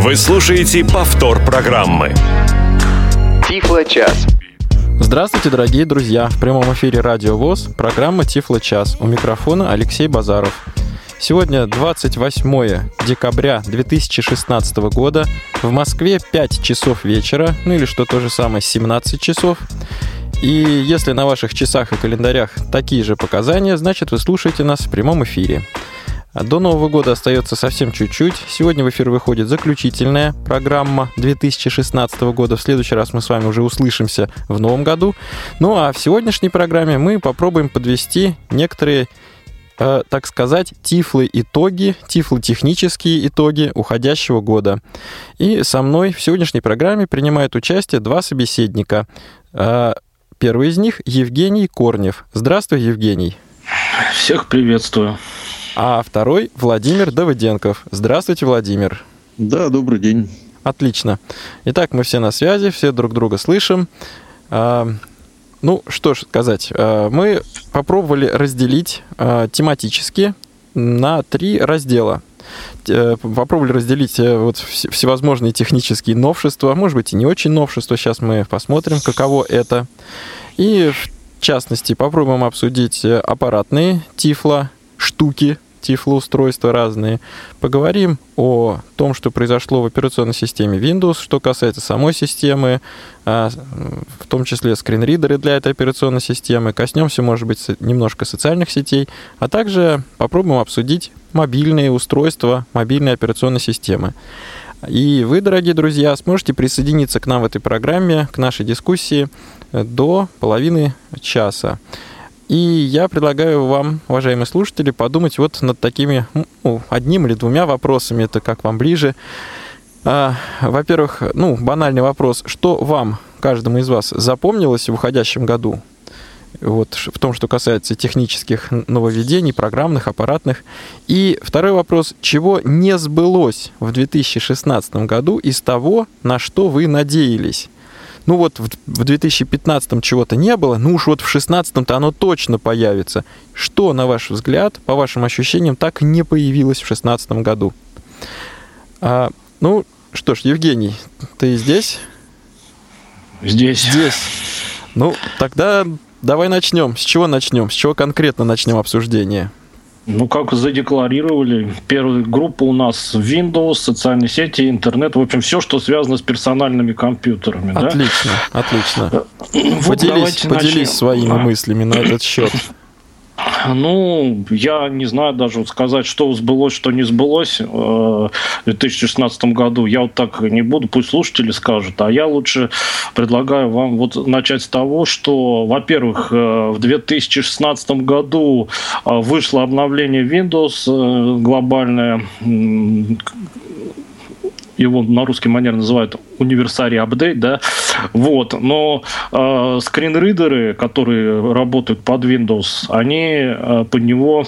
Вы слушаете повтор программы. Тифло час. Здравствуйте, дорогие друзья! В прямом эфире Радио ВОЗ, программа Тифло час. У микрофона Алексей Базаров. Сегодня 28 декабря 2016 года. В Москве 5 часов вечера, ну или что то же самое, 17 часов. И если на ваших часах и календарях такие же показания, значит вы слушаете нас в прямом эфире. До Нового года остается совсем чуть-чуть. Сегодня в эфир выходит заключительная программа 2016 года. В следующий раз мы с вами уже услышимся в новом году. Ну а в сегодняшней программе мы попробуем подвести некоторые э, так сказать, тифлы итоги, тифлы технические итоги уходящего года. И со мной в сегодняшней программе принимают участие два собеседника. Э, первый из них Евгений Корнев. Здравствуй, Евгений. Всех приветствую а второй Владимир Давыденков. Здравствуйте, Владимир. Да, добрый день. Отлично. Итак, мы все на связи, все друг друга слышим. А, ну, что ж сказать, а, мы попробовали разделить а, тематически на три раздела. Э, попробовали разделить э, вот всевозможные технические новшества, может быть, и не очень новшества. Сейчас мы посмотрим, каково это. И в частности, попробуем обсудить э, аппаратные тифло штуки, тифлоустройства разные. Поговорим о том, что произошло в операционной системе Windows, что касается самой системы, а, в том числе скринридеры для этой операционной системы. Коснемся, может быть, немножко социальных сетей, а также попробуем обсудить мобильные устройства мобильной операционной системы. И вы, дорогие друзья, сможете присоединиться к нам в этой программе, к нашей дискуссии до половины часа. И я предлагаю вам, уважаемые слушатели, подумать вот над такими ну, одним или двумя вопросами, это как вам ближе. А, во-первых, ну, банальный вопрос, что вам, каждому из вас, запомнилось в уходящем году? Вот, в том, что касается технических нововведений, программных, аппаратных. И второй вопрос, чего не сбылось в 2016 году из того, на что вы надеялись? Ну вот в 2015 чего-то не было, ну уж вот в 2016-то оно точно появится. Что, на ваш взгляд, по вашим ощущениям, так не появилось в 2016 году? А, ну, что ж, Евгений, ты здесь? Здесь. Здесь. Ну, тогда давай начнем. С чего начнем? С чего конкретно начнем обсуждение? Ну, как задекларировали, первая группа у нас Windows, социальные сети, интернет, в общем, все, что связано с персональными компьютерами. Отлично, да? отлично. Вот поделись поделись начнем. своими мыслями на этот счет. Ну, я не знаю даже вот сказать, что сбылось, что не сбылось э, в 2016 году. Я вот так не буду, пусть слушатели скажут. А я лучше предлагаю вам вот начать с того, что, во-первых, э, в 2016 году э, вышло обновление Windows глобальное, его на русский манер называют универсарий апдейт, да, вот, но э, скринридеры, которые работают под Windows, они э, под него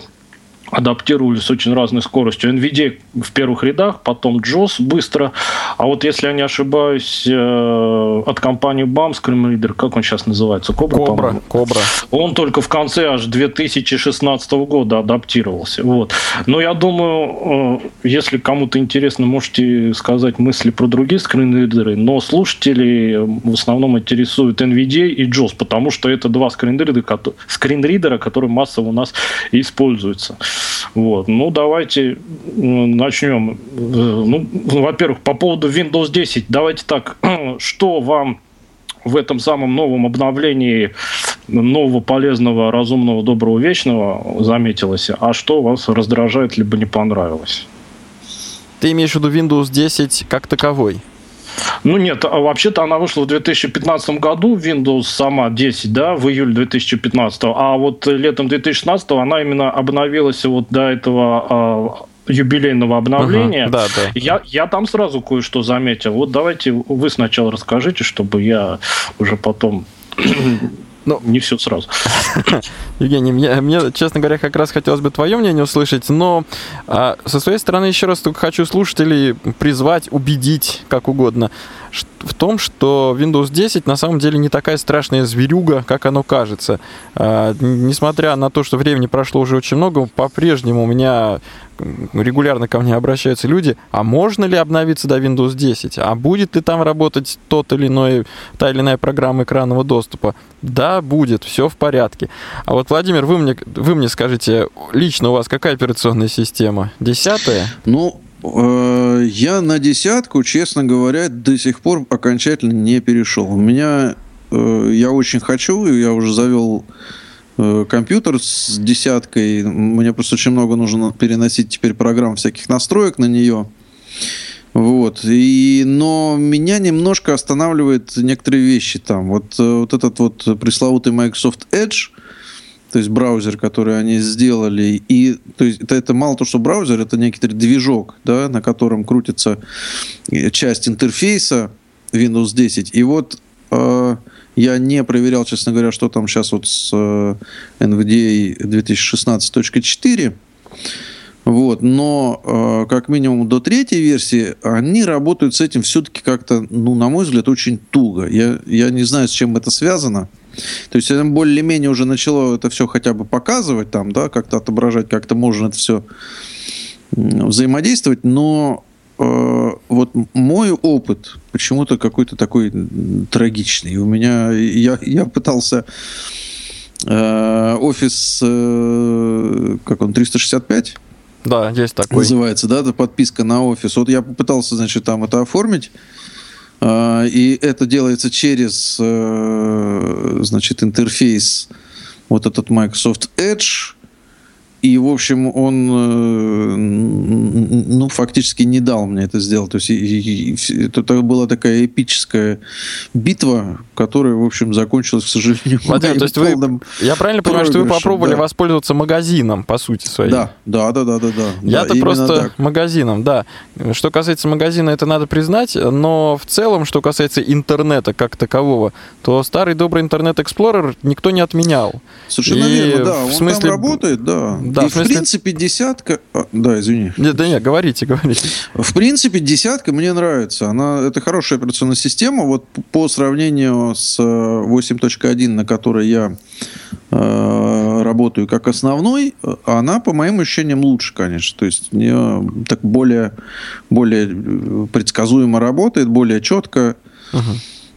адаптировали с очень разной скоростью. NVIDIA в первых рядах, потом JOS быстро. А вот если я не ошибаюсь, э, от компании BAM Reader, как он сейчас называется? Кобра, Кобра, Кобра. Он только в конце аж 2016 года адаптировался. Вот. Но я думаю, э, если кому-то интересно, можете сказать мысли про другие скринридеры, но слушатели в основном интересуют NVIDIA и JOS, потому что это два скринридера, скринридера которые массово у нас используются. Вот. Ну, давайте начнем. Э, ну, во-первых, по поводу Windows 10. Давайте так, что вам в этом самом новом обновлении нового полезного, разумного, доброго, вечного заметилось, а что вас раздражает либо не понравилось? Ты имеешь в виду Windows 10 как таковой? Ну нет, а вообще-то она вышла в 2015 году, Windows сама 10, да, в июле 2015, а вот летом 2016 она именно обновилась вот до этого а, юбилейного обновления. Ага, да, да. Я, я там сразу кое-что заметил. Вот давайте вы сначала расскажите, чтобы я уже потом ну, не все сразу. Евгений, мне, мне, честно говоря, как раз хотелось бы твое мнение услышать, но а, со своей стороны еще раз только хочу слушателей призвать, убедить, как угодно, в том, что Windows 10 на самом деле не такая страшная зверюга, как оно кажется. А, несмотря на то, что времени прошло уже очень много, по-прежнему у меня регулярно ко мне обращаются люди, а можно ли обновиться до Windows 10? А будет ли там работать тот или иной, та или иная программа экранного доступа? Да, будет, все в порядке. А вот, Владимир, вы мне, вы мне скажите, лично у вас какая операционная система? Десятая? Ну, я на десятку, честно говоря, до сих пор окончательно не перешел. У меня, э, я очень хочу, я уже завел Э, компьютер с десяткой. Мне просто очень много нужно переносить теперь программ всяких настроек на нее. Вот. И, но меня немножко останавливает некоторые вещи там. Вот, э, вот этот вот пресловутый Microsoft Edge, то есть браузер, который они сделали, и то есть это, это мало то, что браузер, это некоторый движок, да, на котором крутится часть интерфейса Windows 10. И вот э, я не проверял, честно говоря, что там сейчас вот с э, NVDA 2016.4. Вот, но э, как минимум до третьей версии они работают с этим все-таки как-то, ну, на мой взгляд, очень туго. Я, я не знаю, с чем это связано. То есть более-менее уже начало это все хотя бы показывать там, да, как-то отображать, как-то можно это все взаимодействовать, но Э, вот мой опыт почему-то какой-то такой трагичный. У меня я, я пытался э, офис, э, как он, 365? Да, есть такой. Называется, да, это подписка на офис. Вот я попытался, значит, там это оформить. Э, и это делается через, э, значит, интерфейс вот этот Microsoft Edge и, в общем, он э, ну, фактически не дал мне это сделать. То есть и, и, это была такая эпическая битва, которая, в общем, закончилась, к сожалению, Владимир, то есть вы, я правильно понимаю, что вы попробовали да. воспользоваться магазином, по сути своей? Да, да, да, да, да. да Я-то да, просто так. магазином, да. Что касается магазина, это надо признать, но в целом, что касается интернета как такового, то старый добрый Internet Explorer никто не отменял. Совершенно и верно, да. Он смысле... там работает, да. Да, и в, смысле... принципе десятка... А, да, извини. Нет, да нет, говорите, говорите. В принципе, десятка мне нравится. Она, это хорошая операционная система. Вот по сравнению с 8.1, э, на которой я э, работаю как основной, она, по моим ощущениям, лучше, конечно. То есть мне так более, более э, предсказуемо работает, более четко. Угу.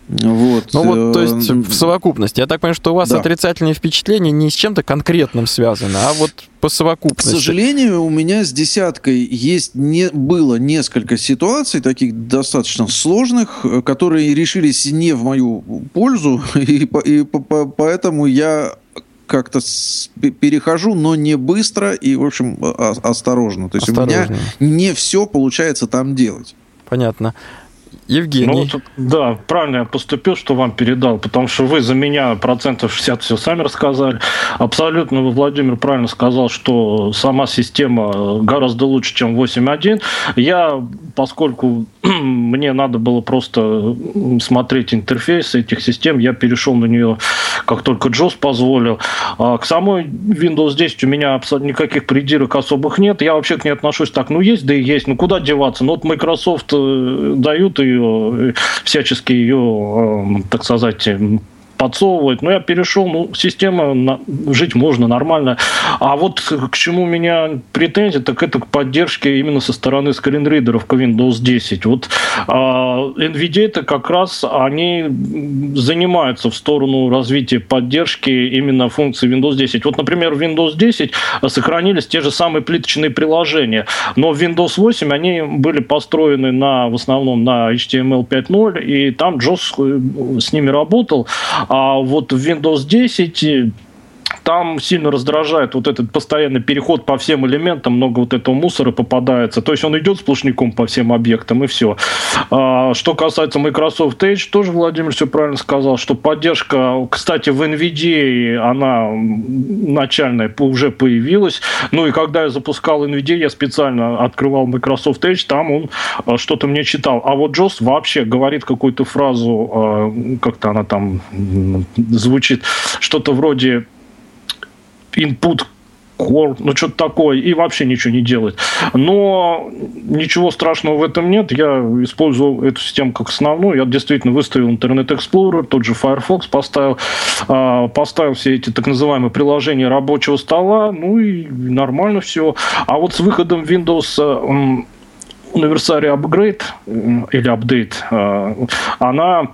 Вот. Ну вот, то есть э, в совокупности. Я так понимаю, что у вас да. отрицательные впечатления не с чем-то конкретным связаны, а вот по совокупности. К сожалению, у меня с десяткой есть не, было несколько ситуаций таких достаточно сложных, которые решились не в мою пользу, и, и поэтому я как-то перехожу, но не быстро и, в общем, осторожно. То есть осторожно. у меня не все получается там делать. Понятно. Евгений. Ну, да, правильно я поступил, что вам передал, потому что вы за меня процентов 60 все сами рассказали. Абсолютно вы, Владимир, правильно сказал, что сама система гораздо лучше, чем 8.1. Я, поскольку мне надо было просто смотреть интерфейс этих систем, я перешел на нее, как только JOS позволил. А к самой Windows 10 у меня абсолютно никаких придирок особых нет. Я вообще к ней отношусь так, ну есть, да и есть, ну куда деваться? Ну вот Microsoft э, дают ее, всячески ее, э, так сказать, подсовывает. Но я перешел, ну, система, на, жить можно нормально. А вот к чему у меня претензии, так это к поддержке именно со стороны скринридеров к Windows 10. Вот а, NVIDIA это как раз они занимаются в сторону развития поддержки именно функций Windows 10. Вот, например, в Windows 10 сохранились те же самые плиточные приложения, но в Windows 8 они были построены на, в основном на HTML 5.0, и там JOS с ними работал. А вот в Windows 10 там сильно раздражает вот этот постоянный переход по всем элементам, много вот этого мусора попадается. То есть он идет сплошняком по всем объектам и все. А, что касается Microsoft Edge, тоже Владимир все правильно сказал, что поддержка, кстати, в NVIDIA, она начальная уже появилась. Ну и когда я запускал NVIDIA, я специально открывал Microsoft Edge, там он а, что-то мне читал. А вот Джос вообще говорит какую-то фразу, а, как-то она там звучит, что-то вроде input Core, ну что-то такое, и вообще ничего не делает. Но ничего страшного в этом нет. Я использую эту систему как основную. Я действительно выставил Internet Explorer, тот же Firefox поставил, а, поставил все эти так называемые приложения рабочего стола, ну и нормально все. А вот с выходом Windows универсарий Upgrade или Update, а, она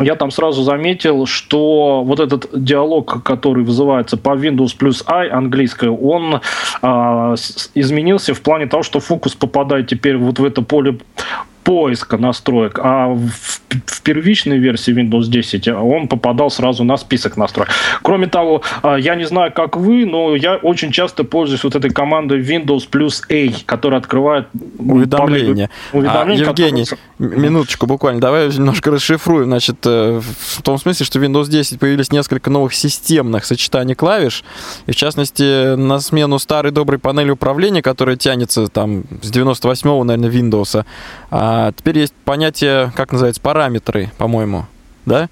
я там сразу заметил, что вот этот диалог, который вызывается по Windows плюс I английское, он э, изменился в плане того, что фокус попадает теперь вот в это поле поиска настроек, а в, в первичной версии Windows 10 он попадал сразу на список настроек. Кроме того, а, я не знаю, как вы, но я очень часто пользуюсь вот этой командой Windows плюс A, которая открывает уведомления. уведомления а, Евгений, которые... минуточку буквально, давай немножко расшифруем. Значит, э, в том смысле, что Windows 10 появились несколько новых системных сочетаний клавиш, и в частности на смену старой доброй панели управления, которая тянется там с 98-го, наверное, Windows, а теперь есть понятие, как называется, параметры, по-моему, да?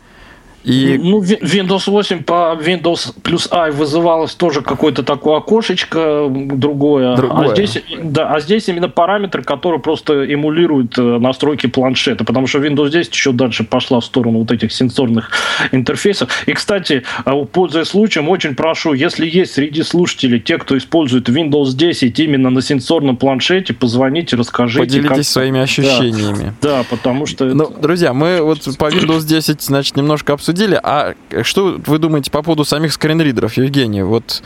И... Ну, Windows 8 по Windows плюс I вызывалось тоже какое-то такое окошечко другое. А другое. А, здесь, да, а здесь именно параметры, которые просто эмулируют э, настройки планшета, потому что Windows 10 еще дальше пошла в сторону вот этих сенсорных интерфейсов. И, кстати, э, пользуясь случаем, очень прошу, если есть среди слушателей те, кто использует Windows 10 именно на сенсорном планшете, позвоните, расскажите. Поделитесь как... своими ощущениями. Да, да потому что... Ну, это... друзья, мы вот по Windows 10, значит, немножко обсудили обсудили. А что вы думаете по поводу самих скринридеров, Евгений? Вот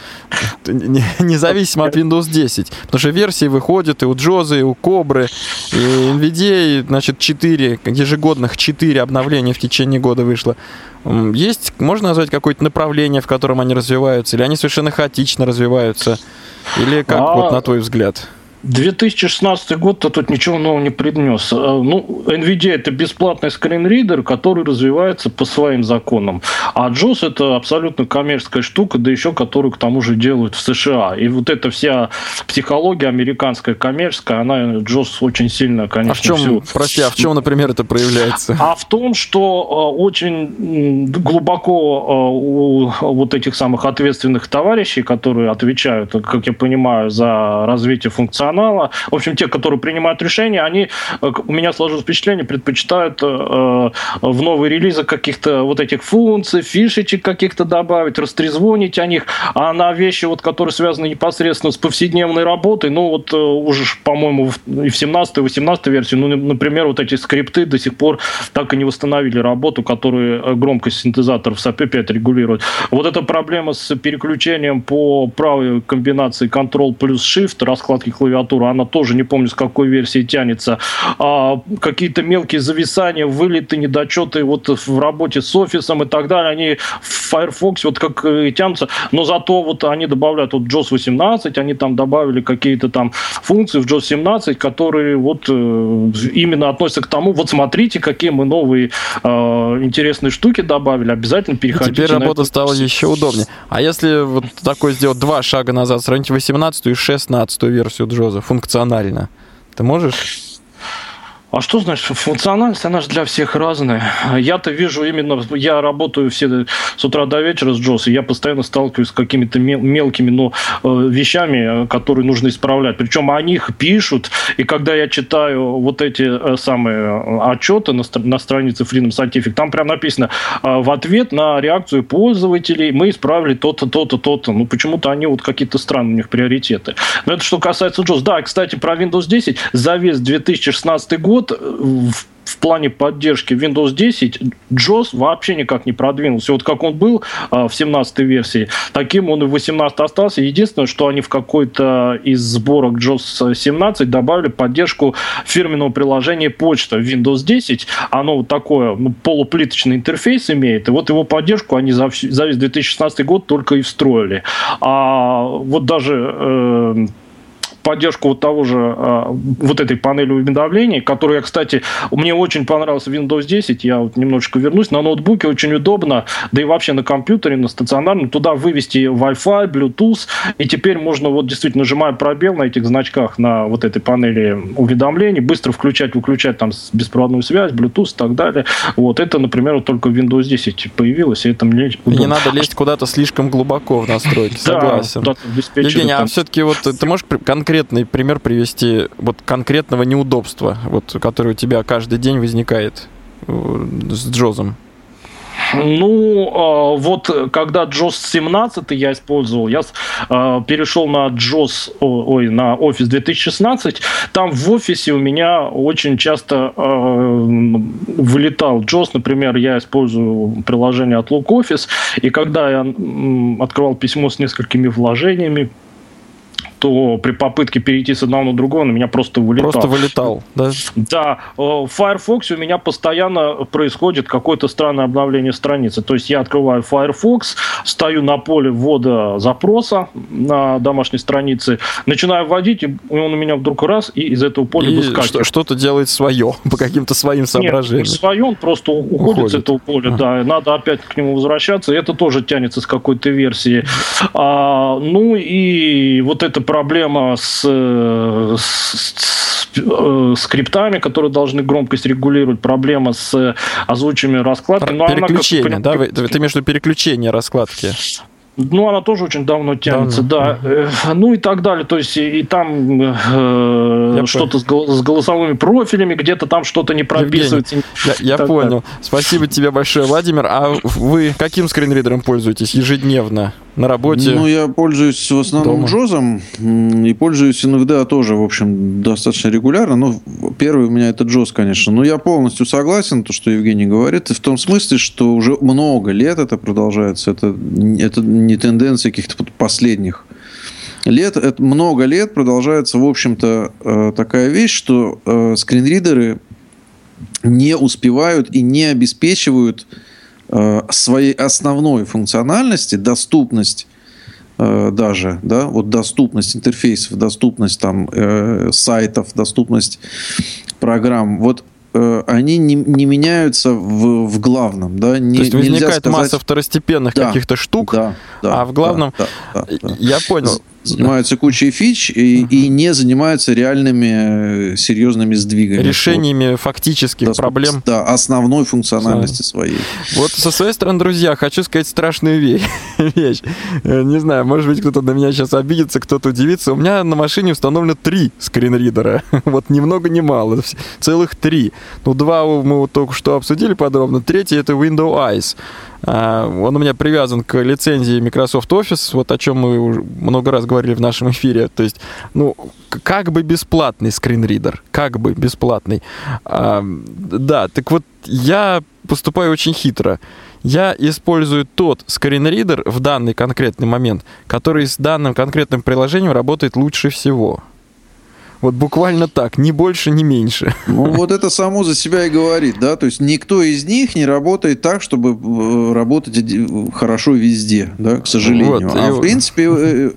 независимо от Windows 10. Потому что версии выходят и у Джозы, и у Кобры, и NVIDIA, значит, 4, ежегодных 4 обновления в течение года вышло. Есть, можно назвать какое-то направление, в котором они развиваются? Или они совершенно хаотично развиваются? Или как, а... вот на твой взгляд? 2016 год-то тут ничего нового не принес. Э, ну, NVIDIA это бесплатный скринридер, который развивается по своим законам. А JOS это абсолютно коммерческая штука, да еще которую к тому же делают в США. И вот эта вся психология американская коммерческая, она JOS очень сильно, конечно, А в чем, всю... прости, а в чем, например, это проявляется? А в том, что э, очень глубоко э, у вот этих самых ответственных товарищей, которые отвечают, как я понимаю, за развитие функциональности канала. В общем, те, которые принимают решения, они, э, у меня сложилось впечатление, предпочитают э, э, в новые релизы каких-то вот этих функций, фишечек каких-то добавить, растрезвонить о них, а на вещи, вот, которые связаны непосредственно с повседневной работой, ну вот уже, по-моему, и в 17 18 версии, ну, например, вот эти скрипты до сих пор так и не восстановили работу, которые громкость синтезаторов с AP5 регулируют. Вот эта проблема с переключением по правой комбинации Ctrl плюс Shift, раскладки клавиатуры, клавиатура, она тоже не помню, с какой версии тянется. А, какие-то мелкие зависания, вылеты, недочеты вот в работе с офисом и так далее, они в Firefox вот как и тянутся, но зато вот они добавляют вот JOS 18, они там добавили какие-то там функции в JOS 17, которые вот э, именно относятся к тому, вот смотрите, какие мы новые э, интересные штуки добавили, обязательно переходите. И теперь работа стала еще удобнее. А если вот такой сделать два шага назад, сравните 18 и 16 версию JOS, функционально. Ты можешь а что значит функциональность? Она же для всех разная. Я-то вижу именно, я работаю все с утра до вечера с Джос, я постоянно сталкиваюсь с какими-то мелкими но, э, вещами, которые нужно исправлять. Причем о них пишут, и когда я читаю вот эти э, самые э, отчеты на, на странице Freedom Scientific, там прям написано в ответ на реакцию пользователей мы исправили то-то, то-то, то-то. Ну, почему-то они вот какие-то странные у них приоритеты. Но это что касается Джос. Да, кстати, про Windows 10 за весь 2016 год год в в плане поддержки Windows 10 JOS вообще никак не продвинулся. Вот как он был а, в 17 версии, таким он и в 18 остался. Единственное, что они в какой-то из сборок JOS 17 добавили поддержку фирменного приложения почта Windows 10. Оно вот такое ну, полуплиточный интерфейс имеет, и вот его поддержку они за, за весь 2016 год только и встроили. А вот даже э, поддержку вот того же, а, вот этой панели уведомлений, которую я, кстати, мне очень понравился Windows 10, я вот немножечко вернусь, на ноутбуке очень удобно, да и вообще на компьютере, на стационарном, туда вывести Wi-Fi, Bluetooth, и теперь можно вот действительно, нажимая пробел на этих значках на вот этой панели уведомлений, быстро включать, выключать там беспроводную связь, Bluetooth и так далее. Вот это, например, вот только в Windows 10 появилось, и это мне удобно. Не надо лезть куда-то слишком глубоко в настройки, согласен. Да, Евгений, а все-таки вот ты можешь конкретный пример привести вот конкретного неудобства, вот, которое у тебя каждый день возникает э, с Джозом? Ну, а, вот когда JOS 17 я использовал, я а, перешел на JOS, ой, на Office 2016, там в офисе у меня очень часто вылетал JOS, например, я использую приложение от Look Office, и когда я открывал письмо с несколькими вложениями, то при попытке перейти с одного на другое на меня просто вылетал. Просто вылетал, да? Да. В Firefox у меня постоянно происходит какое-то странное обновление страницы. То есть я открываю Firefox, стою на поле ввода запроса на домашней странице, начинаю вводить, и он у меня вдруг раз, и из этого поля и выскакивает. что-то делает свое, по каким-то своим соображениям. Нет, свое, он просто уходит, уходит. с этого поля, а. да. Надо опять к нему возвращаться, это тоже тянется с какой-то версии. А, ну и вот это проблема с, э, с, с э, скриптами, которые должны громкость регулировать, проблема с озвученными раскладками. Переключение, она, как, да? Ты виду переключение раскладки? Ну, она тоже очень давно тянется, давно. да. Угу. Ну и так далее. То есть и, и там э, что-то с, с голосовыми профилями, где-то там что-то не прописывается. Евгений, я, я понял. Далее. Спасибо тебе большое, Владимир. А вы каким скринридером пользуетесь ежедневно? на работе? Ну, я пользуюсь в основном дома. Джозом и пользуюсь иногда тоже, в общем, достаточно регулярно. Но первый у меня это Джоз, конечно. Но я полностью согласен, то, что Евгений говорит, в том смысле, что уже много лет это продолжается. Это, это не тенденция каких-то последних лет. Это много лет продолжается, в общем-то, э, такая вещь, что э, скринридеры не успевают и не обеспечивают Э, своей основной функциональности, доступность даже, да, вот доступность интерфейсов, доступность там сайтов, доступность программ, вот они не, не меняются в, в главном, да, не, То есть возникает сказать... масса второстепенных да, каких-то штук, да, да, а в главном, да, да, да, я понял, занимаются кучей фич и, и не занимаются реальными э, серьезными сдвигами. Решениями вот. фактических да, проблем. Да, основной функциональности да. своей. Вот со своей стороны, друзья, хочу сказать страшную вещь. Э, не знаю, может быть, кто-то на меня сейчас обидится, кто-то удивится. У меня на машине установлено три скринридера. Вот ни много ни мало. Целых три. Ну, два мы вот только что обсудили подробно. Третий — это Windows Eyes. А, он у меня привязан к лицензии Microsoft Office, вот о чем мы много раз говорили в нашем эфире. То есть, ну, как бы бесплатный скринридер, как бы бесплатный. А, да, так вот, я поступаю очень хитро. Я использую тот скринридер в данный конкретный момент, который с данным конкретным приложением работает лучше всего. Вот буквально так, ни больше, ни меньше. Ну, вот это само за себя и говорит, да, то есть никто из них не работает так, чтобы э, работать хорошо везде, да, к сожалению. Вот, а и... в принципе, э,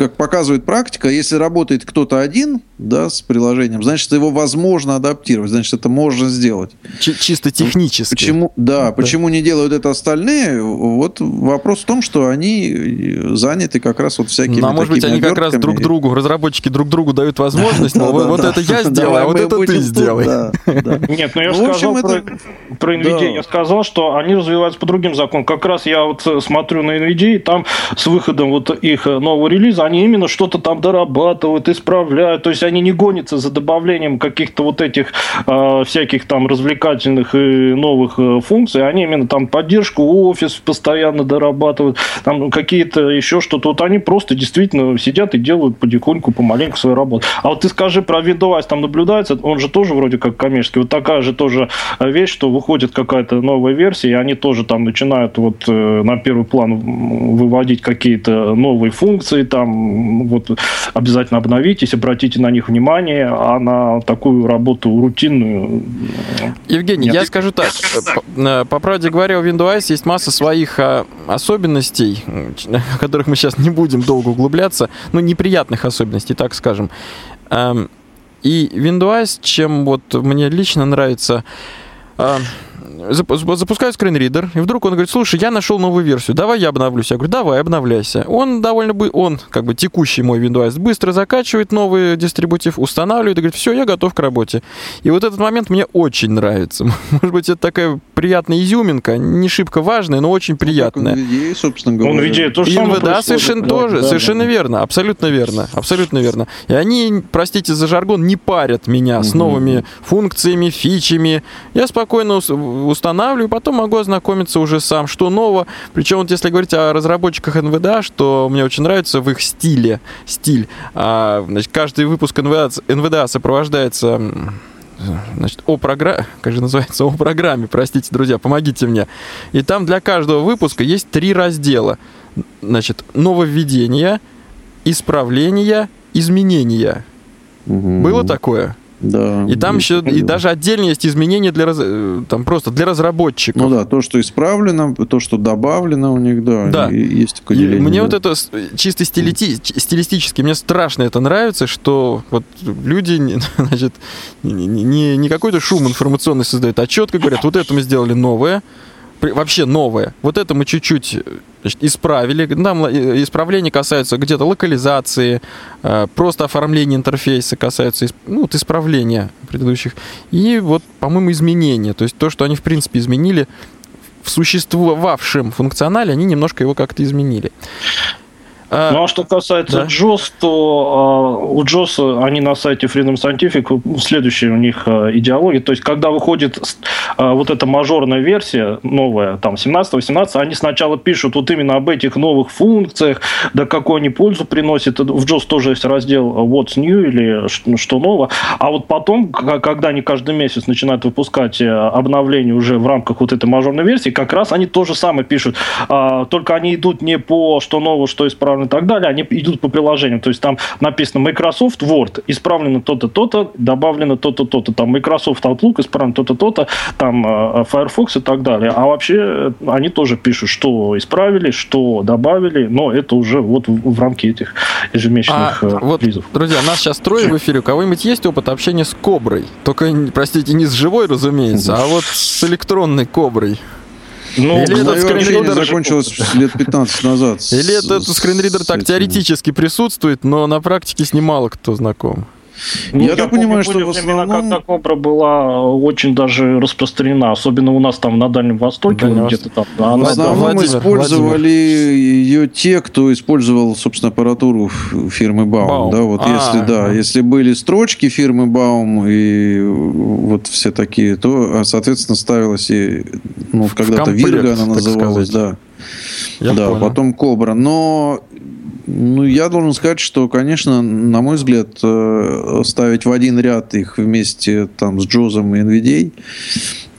как показывает практика, если работает кто-то один, да, с приложением, значит, его возможно адаптировать, значит, это можно сделать. Ч- чисто технически. Почему, да, да, почему не делают это остальные? Вот вопрос в том, что они заняты как раз вот всякими Ну, а может быть, они как раз друг другу, разработчики друг другу дают возможность, но вот это я сделаю, а вот это ты сделай. Нет, ну я сказал про NVIDIA, я сказал, что они развиваются по другим законам. Как раз я вот смотрю на NVIDIA, там с выходом вот их нового релиза они именно что-то там дорабатывают, исправляют. То есть они не гонятся за добавлением каких-то вот этих э, всяких там развлекательных и новых э, функций. Они именно там поддержку офис постоянно дорабатывают, там какие-то еще что-то. Вот они просто действительно сидят и делают потихоньку, помаленьку свою работу. А вот ты скажи про Windows, там наблюдается, он же тоже вроде как коммерческий. Вот такая же тоже вещь, что выходит какая-то новая версия, и они тоже там начинают вот э, на первый план выводить какие-то новые функции, там вот обязательно обновитесь, обратите на них внимание, а на такую работу рутинную... Евгений, Нет. я скажу так. По, по правде говоря, у Windows есть масса своих а, особенностей, о которых мы сейчас не будем долго углубляться, ну, неприятных особенностей, так скажем. И Windows, чем вот мне лично нравится, запускаю скринридер, и вдруг он говорит, слушай, я нашел новую версию, давай я обновлюсь. Я говорю, давай, обновляйся. Он довольно бы, он, как бы текущий мой Windows, быстро закачивает новый дистрибутив, устанавливает и говорит, все, я готов к работе. И вот этот момент мне очень нравится. Может быть, это такая приятная изюминка, не шибко важная, но очень приятная. Он NVDA, собственно говоря. Он NVDA тоже NVDA совершенно да, тоже, да, совершенно да. верно, абсолютно верно, абсолютно верно. И они, простите за жаргон, не парят меня угу. с новыми функциями, фичами. Я спокойно устанавливаю, потом могу ознакомиться уже сам, что нового. Причем вот если говорить о разработчиках NVDA, что мне очень нравится в их стиле, стиль. А, значит, каждый выпуск NVDA, NVDA сопровождается значит, о программе, как же называется, о программе, простите, друзья, помогите мне. И там для каждого выпуска есть три раздела. Значит, нововведения, исправления, изменения. Угу. Было такое? Да. И там еще и даже отдельно есть изменения для э, там просто для разработчиков. Ну да, то, что исправлено, то, что добавлено у них, да, да. есть такое деление. И мне да. вот это чисто стилити, стилистически мне страшно это нравится, что вот люди, значит, не, не, не какой-то шум информационный создают, а четко говорят, вот это мы сделали новое, вообще новое. Вот это мы чуть-чуть значит, исправили. Нам э, исправления касаются где-то локализации, э, просто оформления интерфейса касаются ну, вот исправления предыдущих. И вот, по-моему, изменения. То есть то, что они, в принципе, изменили в существовавшем функционале, они немножко его как-то изменили. А, ну а что касается да. JOS, то uh, у JOS они на сайте Freedom Scientific следующая у них uh, идеология. То есть, когда выходит uh, вот эта мажорная версия, новая, там 17-18, они сначала пишут вот именно об этих новых функциях, да какую они пользу приносят. В JOS тоже есть раздел What's New или что нового. А вот потом, когда они каждый месяц начинают выпускать обновления уже в рамках вот этой мажорной версии, как раз они то же самое пишут. Только они идут не по что нового, что исправлено исправлено и так далее, они идут по приложению. То есть там написано Microsoft Word, исправлено то-то, то-то, добавлено то-то, то-то. Там Microsoft Outlook, исправлено то-то, то-то, там э, Firefox и так далее. А вообще э, они тоже пишут, что исправили, что добавили, но это уже вот в, в рамки этих ежемесячных а, э, вот, призов. Друзья, нас сейчас трое в эфире. У кого-нибудь есть опыт общения с Коброй? Только, простите, не с живой, разумеется, а вот с электронной Коброй. Ну, Или этот скринридер закончилось лет 15 назад. Или этот скринридер так теоретически присутствует, но на практике с ним мало кто знаком. Ну, я, я так понимаю, что в основном... Когда Кобра была очень даже распространена, особенно у нас там на Дальнем Востоке, да, где-то там. Да, в основном Владимир, использовали Владимир. ее те, кто использовал, собственно, аппаратуру фирмы Baum. Baum. Да, вот а, если, да, если были строчки фирмы Baum и вот все такие, то, соответственно, ставилась и, ну, когда-то Вирга она называлась, да. Я да, понял. потом Кобра. Но ну, я должен сказать, что, конечно, на мой взгляд, э, ставить в один ряд их вместе там с Джозом и NVIDIA,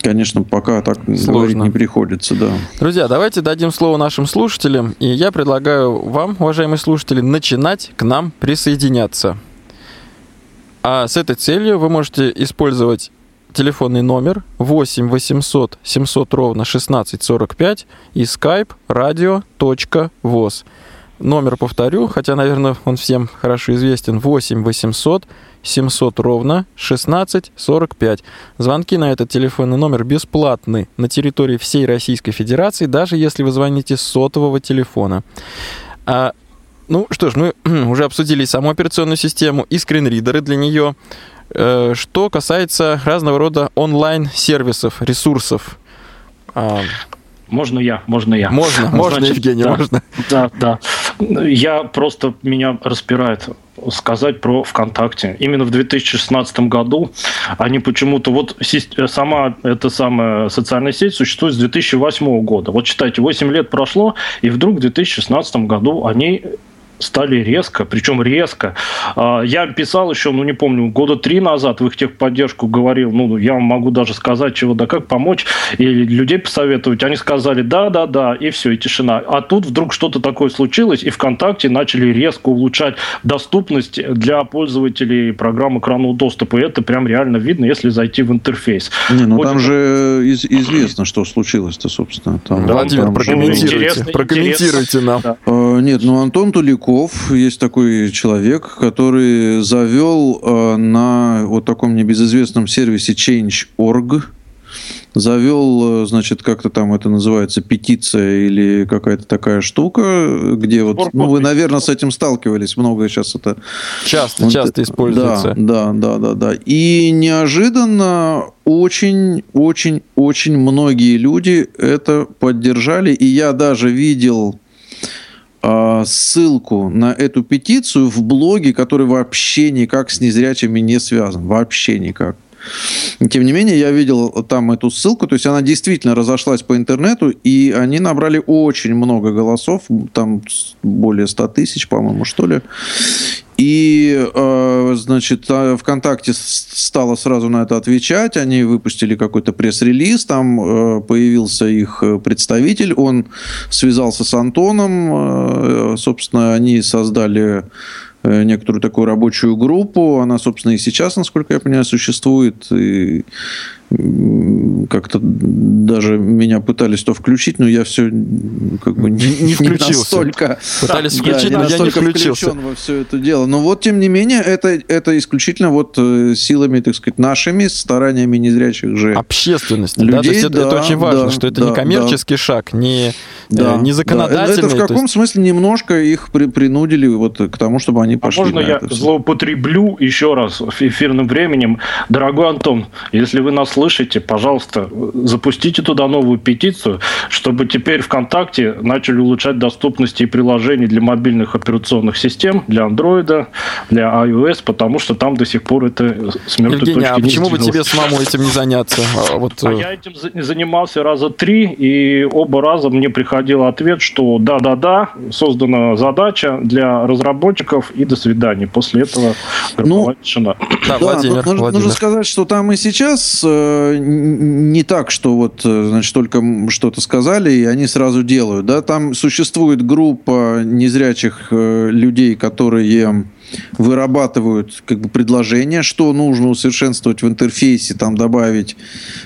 конечно, пока так Сложно. говорить не приходится, да. Друзья, давайте дадим слово нашим слушателям, и я предлагаю вам, уважаемые слушатели, начинать к нам присоединяться. А с этой целью вы можете использовать телефонный номер 8 800 700 ровно 1645 и skype radio.voz. Номер повторю, хотя, наверное, он всем хорошо известен. 8 800 700 ровно 16 45. Звонки на этот телефонный номер бесплатны на территории всей Российской Федерации, даже если вы звоните с сотового телефона. А, ну что ж, мы уже обсудили саму операционную систему и скринридеры для нее. Э, что касается разного рода онлайн-сервисов, ресурсов. Можно я, можно я. Можно, можно, Значит, Евгений, да, можно. Да, да. Я просто, меня распирает сказать про ВКонтакте. Именно в 2016 году они почему-то... Вот сама эта самая социальная сеть существует с 2008 года. Вот считайте, 8 лет прошло, и вдруг в 2016 году они стали резко, причем резко. А, я писал еще, ну не помню, года три назад в их техподдержку говорил, ну я могу даже сказать, чего да как помочь, и людей посоветовать. Они сказали да, да, да, и все, и тишина. А тут вдруг что-то такое случилось, и ВКонтакте начали резко улучшать доступность для пользователей программы экранного доступа. И это прям реально видно, если зайти в интерфейс. Не, ну вот там это... же из- известно, что случилось-то, собственно. Там, Владимир, там прокомментируйте, прокомментируйте нам. Да. А, нет, ну Антон Туликов, есть такой человек, который завел а, на вот таком небезызвестном сервисе Change.org завел, э, значит, как-то там это называется, петиция или какая-то такая штука, где вот, ну, вы, наверное, с этим сталкивались, много сейчас это... Часто, вот, часто используется. Да, да, да, да, да. И неожиданно очень, очень, очень многие люди это поддержали, и я даже видел ссылку на эту петицию в блоге, который вообще никак с незрячими не связан. Вообще никак. Тем не менее, я видел там эту ссылку, то есть она действительно разошлась по интернету, и они набрали очень много голосов, там более 100 тысяч, по-моему, что ли. И, э, значит, а, ВКонтакте стало сразу на это отвечать. Они выпустили какой-то пресс-релиз, там э, появился их представитель, он связался с Антоном, э, собственно, они создали некоторую такую рабочую группу. Она, собственно, и сейчас, насколько я понимаю, существует. И как-то даже меня пытались то включить, но я все как бы не, не, не настолько, пытались включить, да, но я не включился во все это дело. Но вот тем не менее это это исключительно вот э, силами, так сказать, нашими стараниями незрячих же общественности. Людей, да? То есть да, это, это очень важно, да, что это да, не коммерческий да. шаг, не э, да, не законодательный. Да. Это в каком есть... смысле немножко их при, принудили вот к тому, чтобы они пошли. А можно я злоупотреблю еще раз эфирным временем, дорогой Антон, если вы нас слышите, пожалуйста, запустите туда новую петицию, чтобы теперь ВКонтакте начали улучшать доступность и приложений для мобильных операционных систем, для Android, для iOS, потому что там до сих пор это с мертвой Евгений, точки а почему бы тебе самому этим не заняться? А, вот... а я этим занимался раза три, и оба раза мне приходил ответ, что да-да-да, создана задача для разработчиков, и до свидания. После этого ну, тишина. Да, да Владимир, нужно, Владимир. нужно сказать, что там и сейчас э, не так, что вот, э, значит, только что-то сказали, и они сразу делают. Да? Там существует группа незрячих э, людей, которые вырабатывают как бы предложения, что нужно усовершенствовать в интерфейсе, там добавить,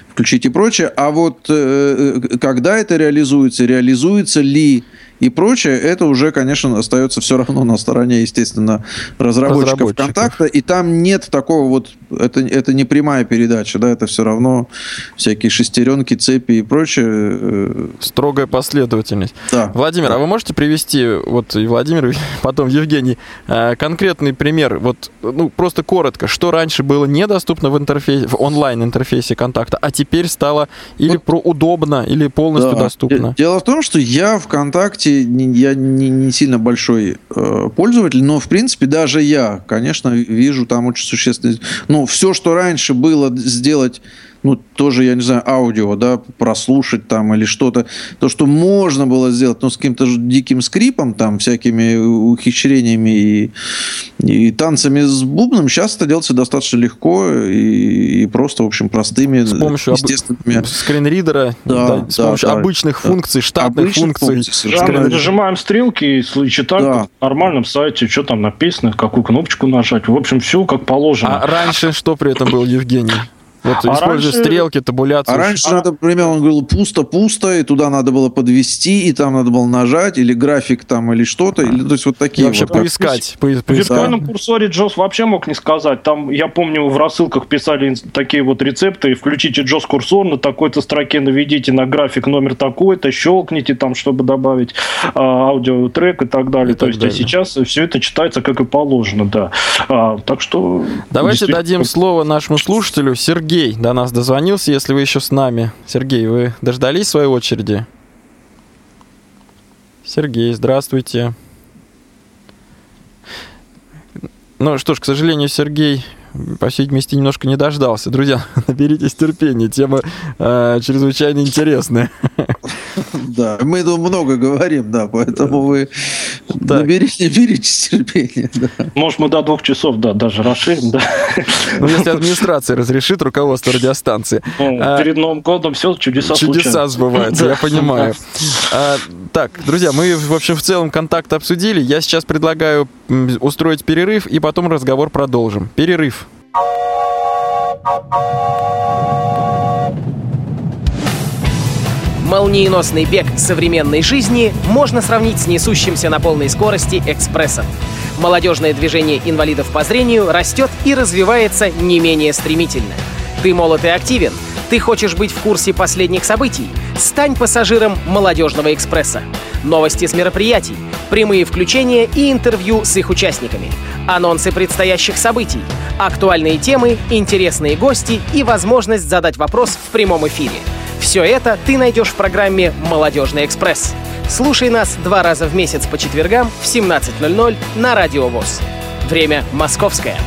включить и прочее. А вот э, когда это реализуется, реализуется ли и прочее, это уже, конечно, остается все равно на стороне, естественно, разработчиков, разработчиков. контакта. И там нет такого вот, это, это не прямая передача, да, это все равно всякие шестеренки, цепи и прочее. Э, Строгая последовательность. Да. Владимир, да. а вы можете привести, вот и Владимир, потом Евгений, э, конкретный пример, вот, ну, просто коротко, что раньше было недоступно в интерфейсе, в онлайн-интерфейсе контакта, а теперь стало или вот. про удобно, или полностью да. доступно? Дело в том, что я ВКонтакте ВКонтакте я не, не сильно большой э, пользователь, но, в принципе, даже я, конечно, вижу там очень существенный... Ну, все, что раньше было сделать ну, тоже, я не знаю, аудио, да, прослушать там или что-то, то, что можно было сделать, но с каким-то диким скрипом, там, всякими ухищрениями и, и танцами с бубном, сейчас это делается достаточно легко и, и просто, в общем, простыми, с помощью естественными... Об... скринридера, да, да, с помощью да, обычных да, функций, штатных обычных функций. функций да, нажимаем стрелки и читаем да. на нормальном сайте, что там написано, какую кнопочку нажать. В общем, все как положено. А раньше что при этом был, Евгений? Вот а используя раньше... стрелки, табуляцию. А раньше, а... например, он говорил пусто-пусто, и туда надо было подвести, и там надо было нажать, или график там, или что-то, или то есть вот такие и вообще вот. поискать. В виртуальном да. курсоре Джос вообще мог не сказать. Там, я помню, в рассылках писали такие вот рецепты, включите Джос курсор на такой-то строке, наведите на график номер такой-то, щелкните там, чтобы добавить а, аудиотрек и так далее. И то так есть, а далее. а сейчас все это читается как и положено, да. А, так что... Давайте дадим слово нашему слушателю Сергею Сергей до нас дозвонился, если вы еще с нами. Сергей, вы дождались своей очереди? Сергей, здравствуйте. Ну что ж, к сожалению, Сергей, по всей видимости, немножко не дождался. Друзья, наберитесь терпения, тема э, чрезвычайно интересная. Да, мы тут много говорим, да, поэтому вы наберите, наберите терпения. Да. Может, мы до двух часов, да, даже расширим, да. Ну, если администрация разрешит, руководство радиостанции. Ну, а, перед Новым годом все, чудеса Чудеса сбываются, я понимаю. А, так, друзья, мы, в общем, в целом контакт обсудили. Я сейчас предлагаю устроить перерыв, и потом разговор продолжим. Перерыв. Молниеносный бег современной жизни можно сравнить с несущимся на полной скорости экспрессом. Молодежное движение инвалидов по зрению растет и развивается не менее стремительно. Ты молод и активен, ты хочешь быть в курсе последних событий? Стань пассажиром «Молодежного экспресса». Новости с мероприятий, прямые включения и интервью с их участниками, анонсы предстоящих событий, актуальные темы, интересные гости и возможность задать вопрос в прямом эфире. Все это ты найдешь в программе «Молодежный экспресс». Слушай нас два раза в месяц по четвергам в 17.00 на Радио ВОЗ. Время московское.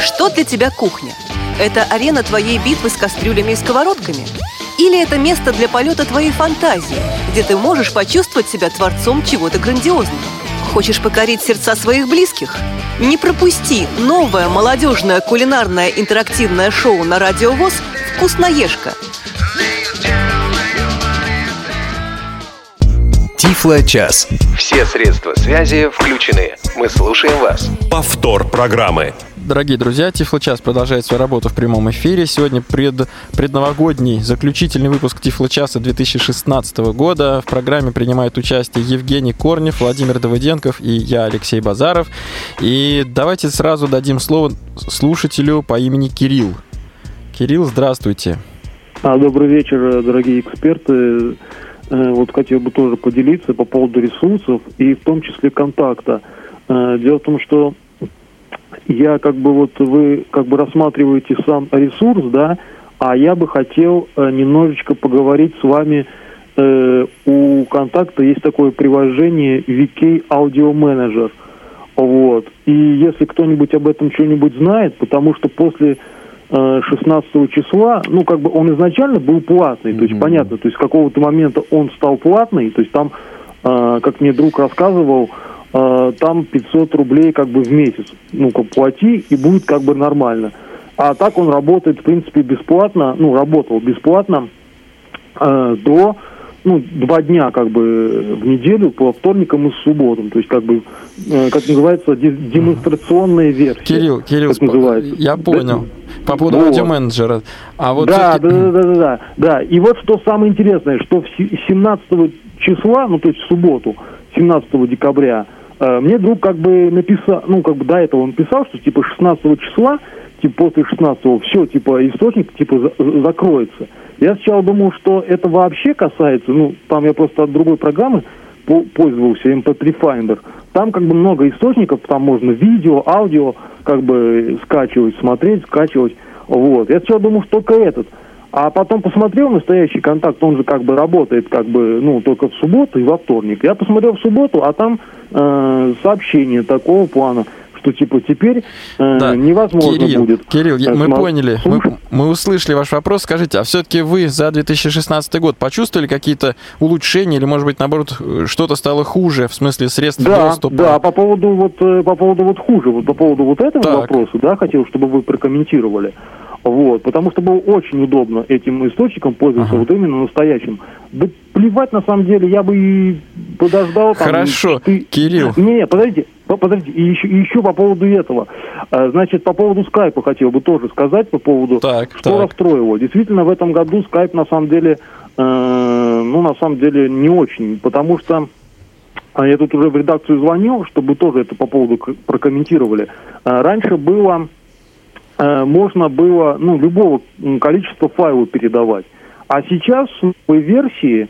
Что для тебя кухня? Это арена твоей битвы с кастрюлями и сковородками? Или это место для полета твоей фантазии, где ты можешь почувствовать себя творцом чего-то грандиозного? Хочешь покорить сердца своих близких? Не пропусти новое молодежное кулинарное интерактивное шоу на Радио ВОЗ «Вкусноежка». Тифло-час. Все средства связи включены. Мы слушаем вас. Повтор программы. Дорогие друзья, Тифло-час продолжает свою работу в прямом эфире. Сегодня пред, предновогодний заключительный выпуск Тифло-часа 2016 года. В программе принимают участие Евгений Корнев, Владимир Давыденков и я, Алексей Базаров. И давайте сразу дадим слово слушателю по имени Кирилл. Кирилл, здравствуйте. А, добрый вечер, дорогие эксперты. Э, вот хотел бы тоже поделиться по поводу ресурсов и в том числе контакта. Э, дело в том, что я как бы вот вы как бы рассматриваете сам ресурс, да, а я бы хотел э, немножечко поговорить с вами. Э, у контакта есть такое приложение VK Audio Manager. Вот. И если кто-нибудь об этом что-нибудь знает, потому что после э, 16 числа, ну, как бы он изначально был платный, mm-hmm. то есть понятно, то есть с какого-то момента он стал платный, то есть там, э, как мне друг рассказывал, э, там 500 рублей как бы в месяц, ну, как плати, и будет как бы нормально. А так он работает, в принципе, бесплатно, ну, работал бесплатно э, до, ну, два дня как бы в неделю по вторникам и субботам. То есть как бы, э, как называется, демонстрационная версия. Кирилл, Кирилл, называется. я понял. Да? По поводу вот. аудиоменеджера. А вот да, да, да, да, да, да. И вот что самое интересное, что 17 числа, ну то есть в субботу, 17 декабря, Э, мне друг как бы написал, ну, как бы до этого он писал, что типа 16 числа, типа после 16 все, типа источник типа за закроется. Я сначала думал, что это вообще касается, ну, там я просто от другой программы пользовался, MP3 Finder. Там как бы много источников, там можно видео, аудио как бы скачивать, смотреть, скачивать. Вот. Я сначала думал, что только этот. А потом посмотрел настоящий контакт, он же как бы работает как бы, ну, только в субботу и во вторник. Я посмотрел в субботу, а там э, сообщение такого плана, что типа теперь э, да. невозможно Кирилл, будет. Кирилл, э, мы поняли, мы, мы услышали ваш вопрос. Скажите, а все-таки вы за 2016 год почувствовали какие-то улучшения или, может быть, наоборот, что-то стало хуже в смысле средств да, доступа? Да, по поводу вот э, по поводу вот хуже, вот по поводу вот этого так. вопроса, да, хотел, чтобы вы прокомментировали. Вот, потому что было очень удобно этим источником пользоваться, ага. вот именно настоящим. Да плевать, на самом деле, я бы и подождал. Там, Хорошо, ты... Кирилл. Не, подождите, подождите, и еще, и еще по поводу этого. А, значит, по поводу скайпа хотел бы тоже сказать, по поводу, так, что так. расстроило. Действительно, в этом году скайп, на самом деле, э, ну, на самом деле, не очень, потому что а, я тут уже в редакцию звонил, чтобы тоже это по поводу прокомментировали. А, раньше было можно было ну, любого количества файлов передавать. А сейчас в версии э,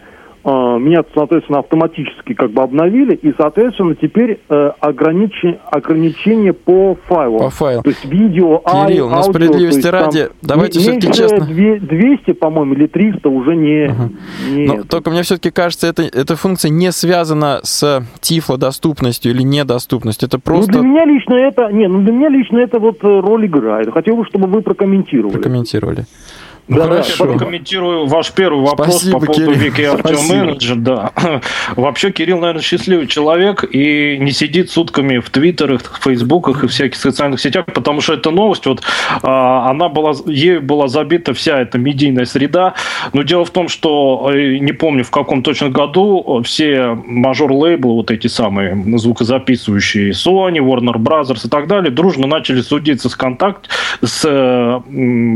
меня, соответственно, автоматически как бы обновили, и, соответственно, теперь э, ограничи, ограничение по файлу. По файлу. То есть видео, Кирилл, аудио, на справедливости есть, ради, там давайте все-таки честно. две- 200, по-моему, или 300 уже не... Ага. не Но это. только мне все-таки кажется, это, эта функция не связана с тифлодоступностью или недоступностью. Это Ну, просто для меня лично это... Не, ну, для меня лично это вот э, роль играет. Хотел бы, чтобы вы прокомментировали. прокомментировали. Ну, Да, хорошо. Прокомментирую ваш первый вопрос Спасибо, по поводу Кирилл. Вики. Менеджер. Да. Вообще Кирилл, наверное, счастливый человек и не сидит сутками в Твиттерах, в Фейсбуках и всяких социальных сетях, потому что эта новость, вот а, она была, ею была забита вся эта медийная среда. Но дело в том, что э, не помню в каком точно году все мажор-лейблы, вот эти самые звукозаписывающие Sony, Warner Brothers и так далее, дружно начали судиться с контакт с э,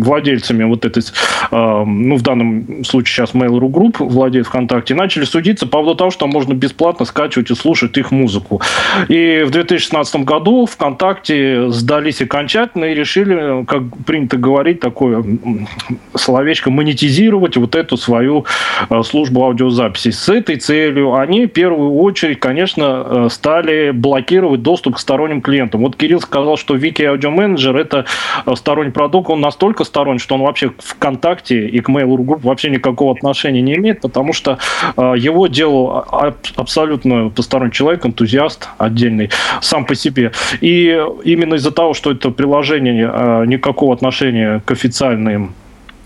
владельцами вот этой, э, ну, в данном случае сейчас Mail.ru Group владеет ВКонтакте, начали судиться по поводу того, что можно бесплатно скачивать и слушать их музыку. И в 2016 году ВКонтакте сдались окончательно и решили, как принято говорить, такое словечко, монетизировать вот эту свою э, службу аудиозаписи. С этой целью они в первую очередь, конечно, э, стали блокировать доступ к сторонним клиентам. Вот Кирилл сказал, что Wiki Audio Manager это э, сторонний продукт, он настолько сторонний, что он вообще к ВКонтакте и к Mail.ru Group вообще никакого отношения не имеет, потому что э, его делал а- абсолютно посторонний человек, энтузиаст отдельный, сам по себе. И именно из-за того, что это приложение э, никакого отношения к официальным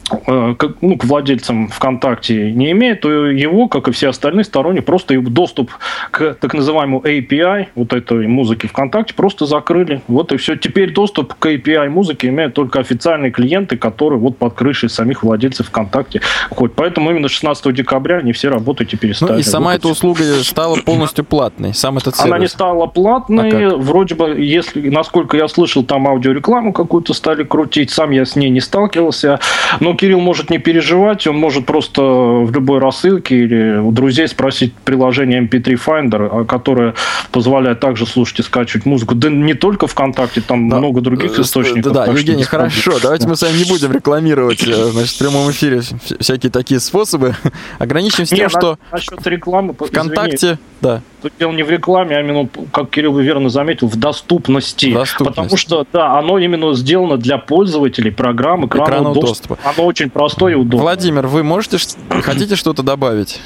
к, ну, к владельцам ВКонтакте не имеет, то его, как и все остальные сторонние, просто доступ к так называемому API, вот этой музыки ВКонтакте, просто закрыли. Вот и все. Теперь доступ к API музыки имеют только официальные клиенты, которые вот под крышей самих владельцев ВКонтакте ходят. Поэтому именно 16 декабря они все работать и перестали. Ну и сама Вот эта услуга стала полностью платной, сам этот сервис. Она не стала платной. А? Вроде бы, если, насколько я слышал, там аудиорекламу какую-то стали крутить. Сам я с ней не сталкивался. Но Кирилл может не переживать. Он может просто в любой рассылке или у друзей спросить приложение MP3 Finder, а, которое позволяет также слушать и скачивать музыку. Да не только ВКонтакте, там Да. много других Э, источников. Да, что Евгений, хорошо. Давайте мы с вами не будем рекламировать э, значит, в прямом эфире вс- всякие такие способы. Ограничимся Не, тем, на- что насчет рекламы, извини, ВКонтакте, да, Тут дело не в рекламе, а именно, как Кирилл верно заметил, в доступности. Доступность. Потому что, да, оно именно сделано для пользователей программ экранного, Экранного доступа. Оно очень простое и удобное. Владимир, вы можете, хотите что-то добавить?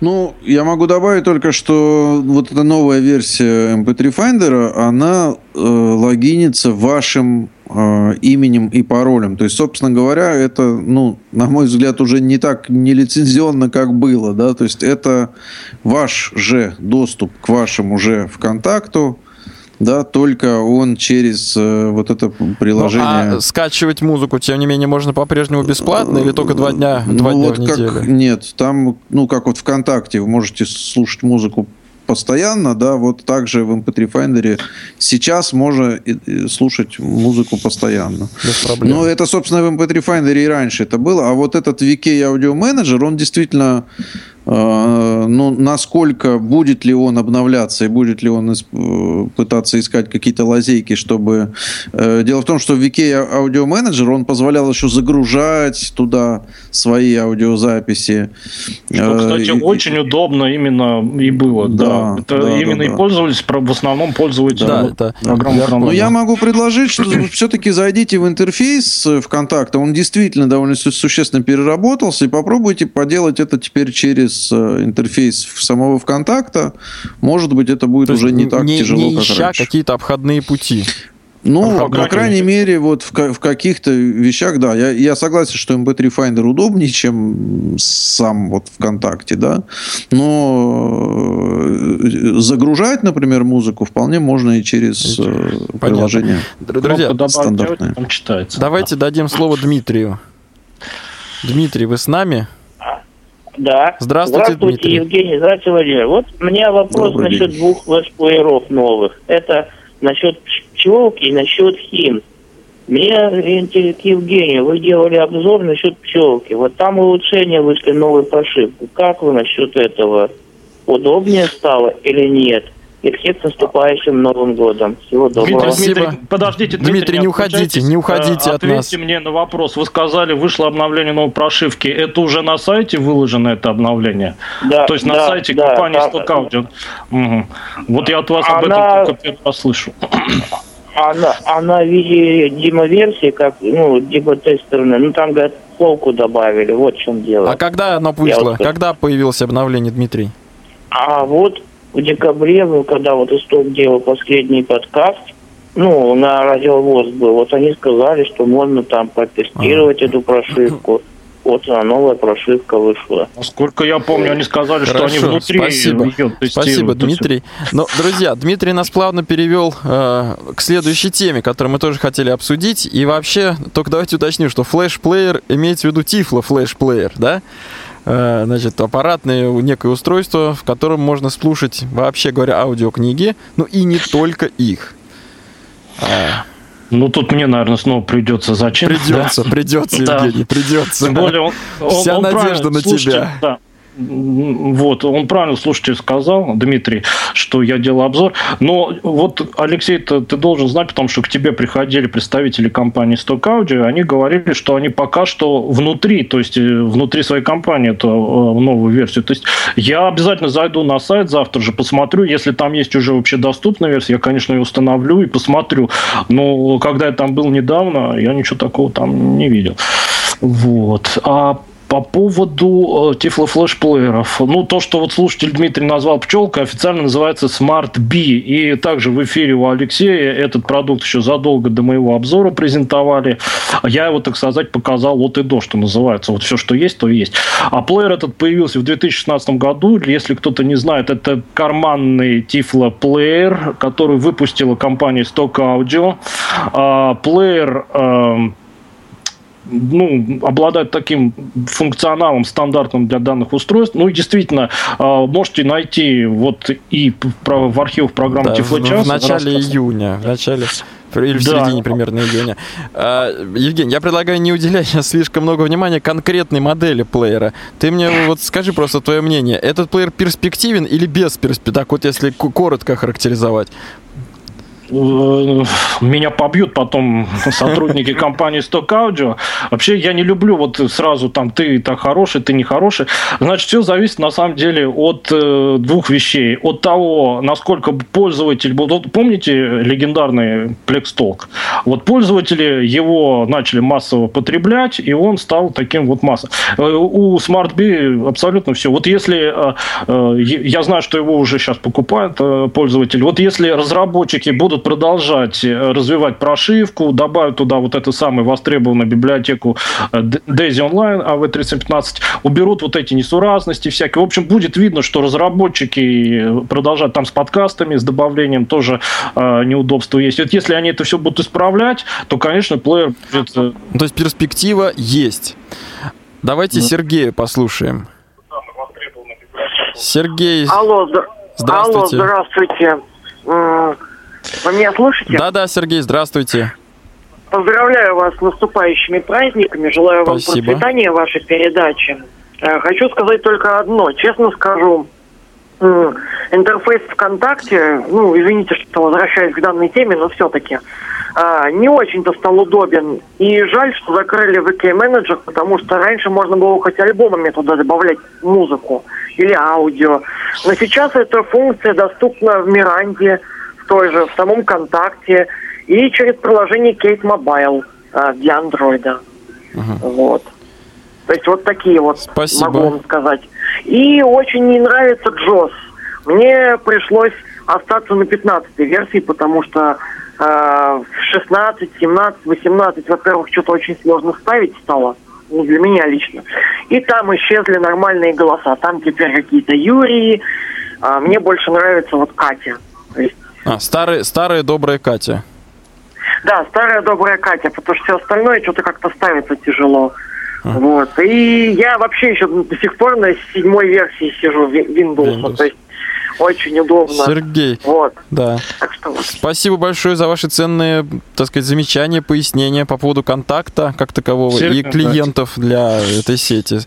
Ну, я могу добавить только, что вот эта новая версия MP3 Finder, она э, логинится вашим э, именем и паролем. То есть, собственно говоря, это, ну, на мой взгляд, уже не так нелицензионно, как было, да, то есть это ваш же доступ к вашему же ВКонтакту, да, только он через э, вот это приложение. Ну, а скачивать музыку, тем не менее, можно по-прежнему бесплатно или только два дня, два ну, дня вот в как, неделю? нет, там, ну, как вот ВКонтакте, вы можете слушать музыку постоянно, да, вот также в MP3 Finder сейчас можно слушать музыку постоянно. Без проблем. Но это, собственно, в MP3 Finder и раньше это было, а вот этот VK Audio Manager, он действительно ну, насколько будет ли он обновляться и будет ли он исп- э, пытаться искать какие-то лазейки, чтобы... э, Дело в том, что VK Audio Manager, он позволял еще загружать туда свои аудиозаписи. Что, Э, кстати, и- очень удобно именно и было. Да, Да, Это да, именно да, и да. пользовались, в основном пользователи Да, это- программы я- экранного Ну, я могу предложить, что все-таки зайдите в интерфейс э, ВКонтакта. Он действительно довольно су- существенно переработался. И попробуйте поделать это теперь через э, интерфейс самого ВКонтакта. Может быть, это будет То уже не так не, тяжело, не как ища раньше. какие-то обходные пути. Ну, по по крайней мере, вот в, в каких-то вещах, да. Я, я согласен, что MP3 Finder удобнее, чем сам вот ВКонтакте, да. Но э, загружать, например, музыку вполне можно и через э, приложение. Др- Друзья, читается. давайте дадим слово Дмитрию. Дмитрий, вы с нами? Да. Здравствуйте, Дмитрий. Евгений. Здравствуйте, Владимир. Вот у меня вопрос Добрый насчет день. двух летсплееров новых. Это насчет пчелки и насчет хим. Мне интересно, Евгений, вы делали обзор насчет пчелки. Вот там улучшения вышли новую прошивку. Как вы насчет этого? Удобнее стало или нет? И всех с наступающим Новым годом. Всего доброго. Дмитрий, Спасибо. Дмитрий, подождите, Дмитрий, Дмитрий, не уходите, не уходите а, от нас. Ответьте мне на вопрос. Вы сказали, вышло обновление новой прошивки. Это уже на сайте выложено это обновление? Да, То есть на да, сайте да, компании да. Stock Audio. Угу. Вот я от вас об Она- этом только первый раз слышу. Она, она в виде демо-версии, как, ну, демо-тестерная, ну, там, говорят, полку добавили, вот в чем дело. А когда оно вышло? вот- Когда появилось обновление, Дмитрий? А вот в декабре, ну, когда вот Исток делал последний подкаст, ну, на радиовоз был, вот они сказали, что можно там протестировать эту прошивку. Вот она, новая прошивка вышла. Насколько я помню, они сказали, что они Хорошо, внутри спасибо. ее. Спасибо, всё. Дмитрий. Но, друзья, Дмитрий нас плавно перевел э, к следующей теме, которую мы тоже хотели обсудить. И вообще, только давайте уточним, что флеш-плеер имеется в виду Тифло флеш-плеер, да? Э, значит, аппаратное некое устройство, в котором можно слушать, вообще говоря, аудиокниги, ну и не только их. А, Ну, тут мне, наверное, снова придется зачем. придется, придется, Да. Евгений, придется. Тем более он, он- Вся он надежда на слушайте, тебя. Да. Вот, он правильно, слушатель, сказал, Дмитрий, что я делал обзор. Но вот, Алексей, ты, ты должен знать, потому что к тебе приходили представители компании Stock Audio, они говорили, что они пока что внутри, то есть э, внутри своей компании эту э, новую версию. То есть я обязательно зайду на сайт завтра же, посмотрю, если там есть уже общедоступная версия, я, конечно, ее установлю и посмотрю. Но когда я там был недавно, я ничего такого там не видел. Вот. А по поводу э, тифлофлешплееров. Ну, то, что вот слушатель Дмитрий назвал пчелкой, официально называется Smart B. И также в эфире у Алексея этот продукт еще задолго до моего обзора презентовали. Я его, так сказать, показал от и до, что называется. Вот все, что есть, то есть. А плеер этот появился в 2016 году. Если кто-то не знает, это карманный тифлоплеер, который выпустила компания Stock Audio. А, Плеер эм, ну, обладает таким функционалом стандартным для данных устройств. Ну и действительно, э, можете найти вот и в архивах программы Да, в, Тифлочас. в начале июня, в начале или в Да. середине примерно июня. А, Евгений, я предлагаю не уделять сейчас слишком много внимания конкретной модели плеера. Ты мне вот скажи просто твое мнение. Этот плеер перспективен или без перспективы? Так вот, если коротко характеризовать. Э, Меня побьют потом сотрудники компании Stock Audio. Вообще, я не люблю вот сразу там ты так хороший, ты не хороший. Значит, все зависит на самом деле от э, двух вещей. От того, насколько пользователь... Вот помните легендарный Plex Talk? Вот пользователи его начали массово потреблять, и он стал таким вот массовым. Э, У SmartBee абсолютно все. Вот если... э, э, Я знаю, что его уже сейчас покупают э, пользователи. Вот если разработчики будут продолжать э, развивать прошивку, добавят туда вот эту самую востребованную библиотеку э, Daisy Online AV315, уберут вот эти несуразности всякие. В общем, будет видно, что разработчики продолжают там с подкастами, с добавлением тоже э, неудобства есть. Вот если они это все будут исправлять, то, конечно, плеер будет... э, Ну, То есть перспектива есть. Давайте Сергея послушаем. Сергей, Алло, зд- Здравствуйте. Алло, здравствуйте. Вы меня слышите? да-да, Сергей, здравствуйте. Поздравляю вас с наступающими праздниками. Желаю вам Спасибо. процветания вашей передачи. Э, Хочу сказать только одно. Честно скажу, интерфейс ВКонтакте, ну, извините, что возвращаюсь к данной теме, но все-таки не очень-то стал удобен. И жаль, что закрыли VK менеджер, потому что раньше можно было хоть альбомами туда добавлять музыку или аудио. Но сейчас эта функция доступна в Миранде, той же, в самом ВКонтакте и через приложение Kate Mobile э, для андроида. Вот. То есть вот такие вот Спасибо. могу вам сказать. И очень не нравится Джос. Мне пришлось остаться на 15 версии, потому что э, в 16, 17, 18, во-первых, что-то очень сложно ставить стало. Ну, для меня лично. И там исчезли нормальные голоса. Там теперь какие-то Юрии. А мне больше нравится вот Катя. А, старая, старая добрая Катя. да, старая добрая Катя, потому что все остальное что-то как-то ставится тяжело. Вот. И я вообще еще до сих пор на седьмой версии сижу Windows. Windows. То есть очень удобно. Сергей. Вот. Да. Так что... Спасибо большое за ваши ценные, так сказать, замечания, пояснения по поводу контакта как такового Сергей, и клиентов для этой сети.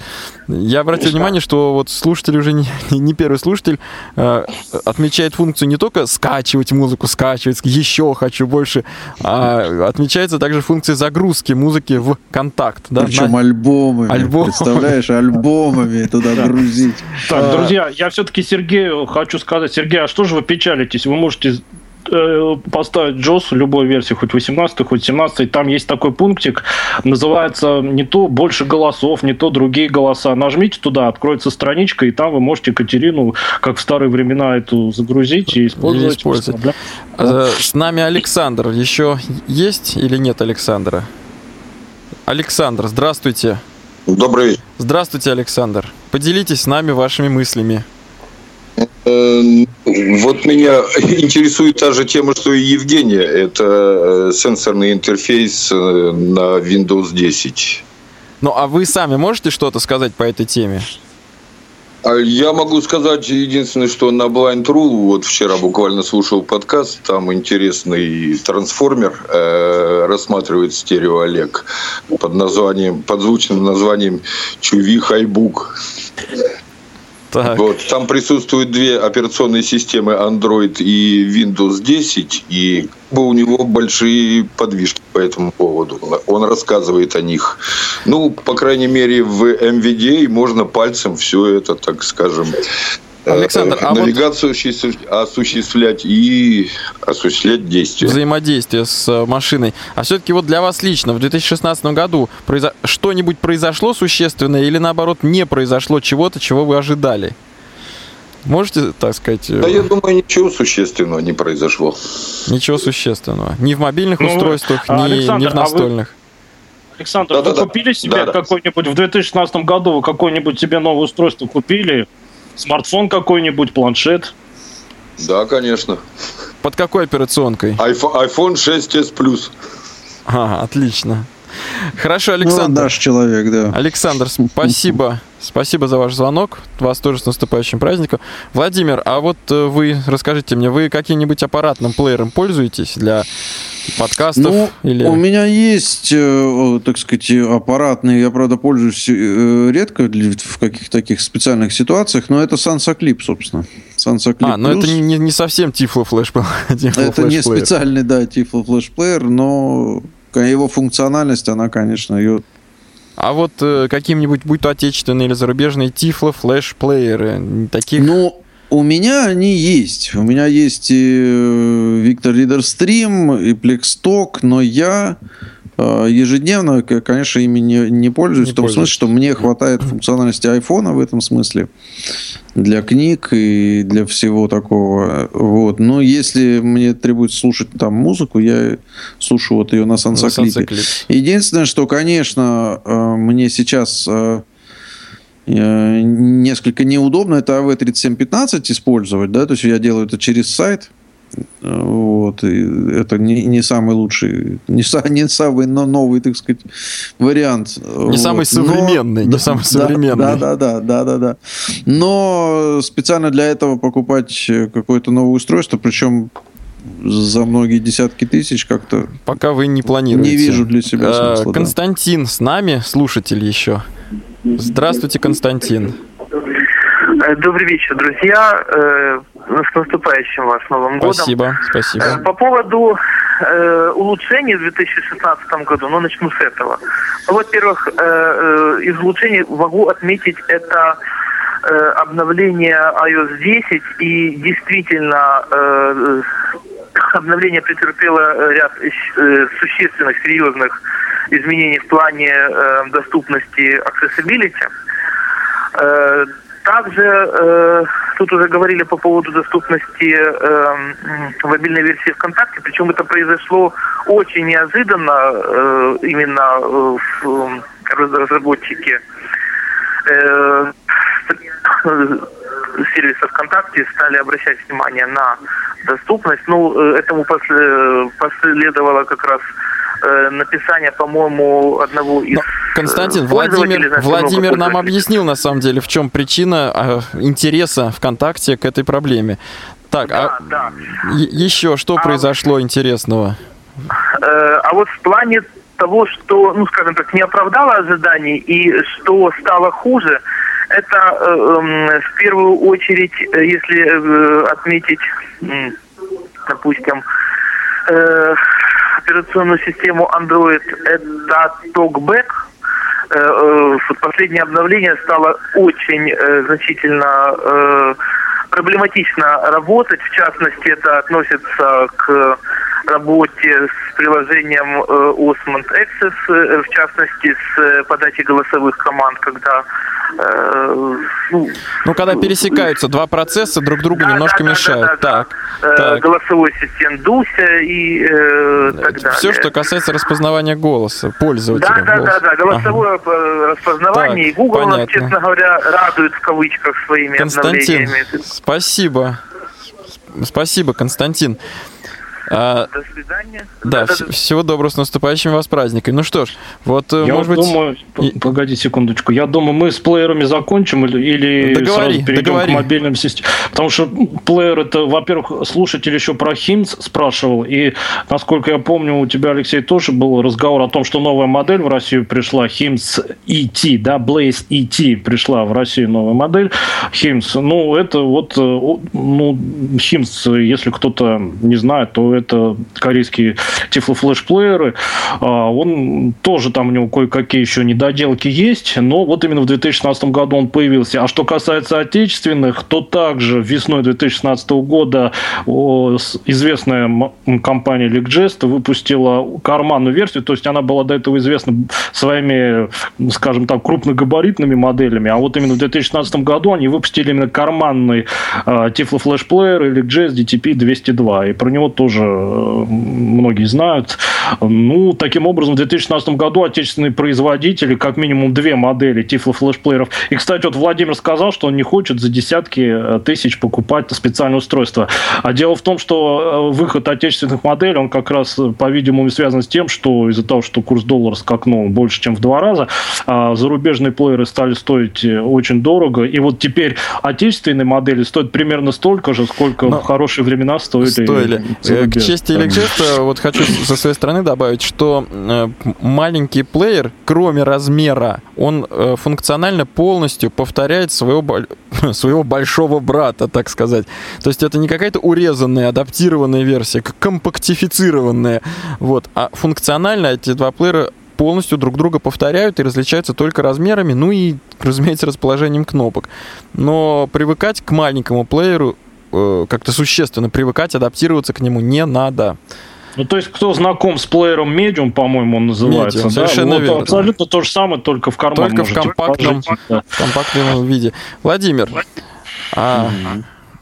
Я обратил внимание, что вот слушатель уже не, не первый слушатель э, отмечает функцию не только скачивать музыку, скачивать, еще хочу больше, а отмечается также функция загрузки музыки в контакт. Да, Причем на... альбомами. Альбом. Представляешь, альбомами туда грузить. Так, друзья, я все-таки Сергею хочу сказать. Сергей, а что же вы печалитесь? Вы можете э, поставить JOS, любой версии, хоть 18, хоть 17, там есть такой пунктик, называется не то больше голосов, не то другие голоса. Нажмите туда, откроется страничка, и там вы можете Катерину, как в старые времена, эту загрузить и использовать. использовать. Да. С нами Александр. Еще есть или нет Александра? Александр, здравствуйте. Добрый вечер. Здравствуйте, Александр. Поделитесь с нами вашими мыслями. Э, вот меня интересует та же тема, что и Евгения. Это сенсорный интерфейс на Windows 10. Ну, а вы сами можете что-то сказать по этой теме? А я могу сказать единственное, что на Blind.ru, вот вчера буквально слушал подкаст, там интересный трансформер э, рассматривает стерео Олег под названием, под звучным названием Чуви Хайбук. Так. Вот, там присутствуют две операционные системы Android и Windows 10, и у него большие подвижки по этому поводу. Он рассказывает о них. Ну, по крайней мере, в MVDA можно пальцем все это, так скажем, Александр, а навигацию вот... осуществлять и осуществлять действия. Взаимодействие с машиной. А все-таки вот для вас лично в 2016 году произо... что-нибудь произошло существенное или наоборот не произошло чего-то, чего вы ожидали? Можете, так сказать... Да, я думаю, ничего существенного не произошло. Ничего существенного. Ни в мобильных ну, устройствах, ни, Александр, ни в настольных. А вы... Александр, да, вы да, купили да, себе да, какой-нибудь в 2016 году, вы какое-нибудь себе новое устройство купили? Смартфон какой-нибудь, планшет? Да, конечно. Под какой операционкой? iPhone, iPhone 6s Plus. А, отлично. Хорошо, Александр. Ну, наш человек, да. Александр, спасибо. Спасибо за ваш звонок. Вас тоже с наступающим праздником. Владимир, а вот э, вы расскажите мне, вы каким-нибудь аппаратным плеером пользуетесь для подкастов? Ну, или... у меня есть, э, так сказать, аппаратный. Я, правда, пользуюсь э, редко в каких-то таких специальных ситуациях, но это Sansaclip, собственно. Sansaclip а, но это не, не совсем Flash Это не специальный, да, Tiflo Flash Player, но его функциональность, она, конечно, ее а вот э, каким-нибудь, будь то отечественные или зарубежные, Тифло, флеш-плееры, таких... Ну, у меня они есть. У меня есть и Victor Reader и Plextalk, но я э, ежедневно, конечно, ими не, не пользуюсь, не в том пользуюсь. смысле, что мне хватает функциональности айфона в этом смысле для книг и для всего такого. Вот. Но если мне требуется слушать там музыку, я слушаю вот ее на сансоклипе. Единственное, что, конечно, э, мне сейчас э, э, несколько неудобно это AV3715 использовать, да, то есть я делаю это через сайт, вот. И это не, не самый лучший, не, не самый но новый, так сказать, вариант. Не вот. самый современный, Но, не да, самый современный. Да, да, да, да, да, да. Но специально для этого покупать какое-то новое устройство, причем за многие десятки тысяч как-то... Пока вы не планируете. Не вижу для себя а, смысла. Константин да. с нами, слушатель еще. Здравствуйте, Константин. Э, добрый вечер, друзья. Э, с наступающим вас Новым годом. Спасибо, спасибо. Э, по поводу э, улучшений в 2016 году, ну, начну с этого. Ну, во-первых, э, э, из улучшений могу отметить это э, обновление iOS 10, и действительно э, обновление претерпело ряд э, существенных, серьезных изменений в плане э, доступности accessibility. Э, также э, тут уже говорили по поводу доступности э, мобильной версии ВКонтакте, причем это произошло очень неожиданно э, именно э, в разработчике э, сервиса ВКонтакте стали обращать внимание на доступность. Ну, э, этому последовало как раз э, написания, по-моему, одного из... Но, Константин, Владимир, Владимир нам объяснил, на самом деле, в чем причина э, интереса ВКонтакте к этой проблеме. Так, да, а да. еще что а, произошло интересного? Э, а вот в плане того, что, ну, скажем так, не оправдало ожиданий и что стало хуже, это э, э, в первую очередь, э, если э, отметить, э, допустим, э, операционную систему Android, это TalkBack. Э, э, последнее обновление стало очень э, значительно проблематично работать. В частности, это относится к работе с приложением Osmond Access, в частности, с подачей голосовых команд, когда ну, ну, когда пересекаются два процесса, друг другу да, немножко да, мешают. Да, так, да. так. Голосовой ассистент Дуся и э, так далее. Все, что касается распознавания голоса пользователя. Да, да, да, да, голосовое ага. распознавание. Так, и Google понятно. нас, честно говоря, радует в кавычках своими Константин, обновлениями. спасибо. Спасибо, Константин. А, До свидания. Да, да, да, всего доброго, с наступающими вас праздниками. Ну что ж, вот, э, я может думаю, быть... погоди секундочку, я думаю, мы с плеерами закончим или, или договори, сразу перейдем договори. к мобильным системам. Потому что плеер это, во-первых, слушатель еще про Химс спрашивал, и, насколько я помню, у тебя, Алексей, тоже был разговор о том, что новая модель в Россию пришла, Химс ET, да, Blaze ET пришла в Россию новая модель, Химс. Ну, это вот, э, ну, Химс, если кто-то не знает, то это корейские тифлофлешплееры. А, он тоже там у него кое-какие еще недоделки есть, но вот именно в 2016 году он появился. А что касается отечественных, то также весной 2016 года известная компания Lickgest выпустила карманную версию, то есть она была до этого известна своими, скажем так, крупногабаритными моделями, а вот именно в 2016 году они выпустили именно карманный э, тифлофлешплеер Lickgest DTP 202, и про него тоже многие знают. Ну, таким образом, в 2016 году отечественные производители, как минимум две модели Tiflo флешплееров. И, кстати, вот Владимир сказал, что он не хочет за десятки э, тысяч покупать специальное устройство. А дело в том, что э, выход отечественных моделей, он как раз, по-видимому, связан с тем, что из-за того, что курс доллара скакнул больше, чем в два раза, а зарубежные плееры стали стоить э, очень дорого. И вот теперь отечественные модели стоят примерно столько же, сколько Но в хорошие времена стоили. Стоили к чести или к жесту, вот хочу со своей стороны добавить, что э, маленький плеер, кроме размера, он э, функционально полностью повторяет своего, своего большого брата, так сказать. То есть это не какая-то урезанная, адаптированная версия, компактифицированная. Вот. А функционально эти два плеера полностью друг друга повторяют и различаются только размерами, ну и, разумеется, расположением кнопок. Но привыкать к маленькому плееру Э, как-то существенно привыкать, адаптироваться к нему не надо. Ну, то есть, кто знаком с плеером Medium, по-моему, он называется, Medium, да? совершенно вот верно. Абсолютно то же самое, только в карман Только в компактном, да. в компактном виде. Владимир, а,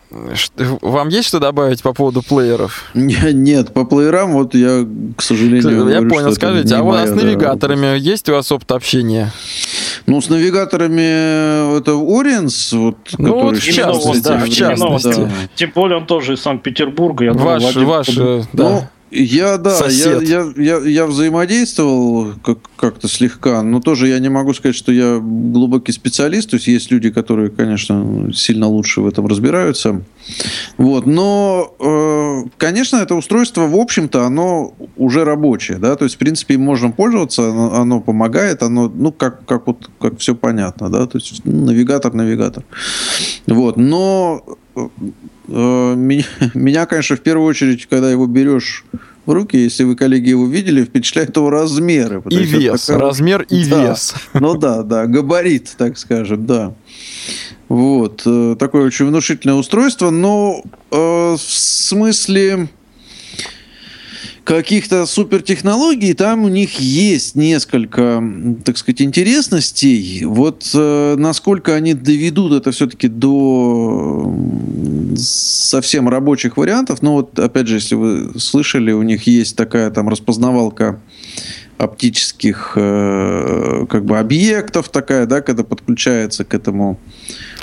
вам есть что добавить по поводу плееров? Нет, по плеерам вот я, к сожалению, Я говорю, понял, скажите, а у вас с навигаторами да, есть у вас опыт общения? Ну, с навигаторами это Ориенс, вот, ну, который вот в частности, да, в частности. Да. Тем более он тоже из Санкт-Петербурга. Я ваш, думаю, ваш, э, да. Ну, я, да, я, я, я, я взаимодействовал как, как-то слегка, но тоже я не могу сказать, что я глубокий специалист. То есть есть люди, которые, конечно, сильно лучше в этом разбираются. Вот, но, э, конечно, это устройство, в общем-то, оно уже рабочее, да, то есть, в принципе, им можно пользоваться, оно, оно помогает, оно, ну, как, как вот, как все понятно, да, то есть, ну, навигатор, навигатор. Вот, но меня, меня, конечно, в первую очередь, когда его берешь в руки, если вы, коллеги, его видели, впечатляет его размеры. И вес. Такая... Размер и да. вес. Ну да, да, габарит, так скажем, да. Вот. Э, такое очень внушительное устройство, но э, в смысле каких-то супертехнологий, там у них есть несколько, так сказать, интересностей. Вот э, насколько они доведут это все-таки до совсем рабочих вариантов. Ну вот, опять же, если вы слышали, у них есть такая там распознавалка оптических э, как бы объектов такая, да, когда подключается к этому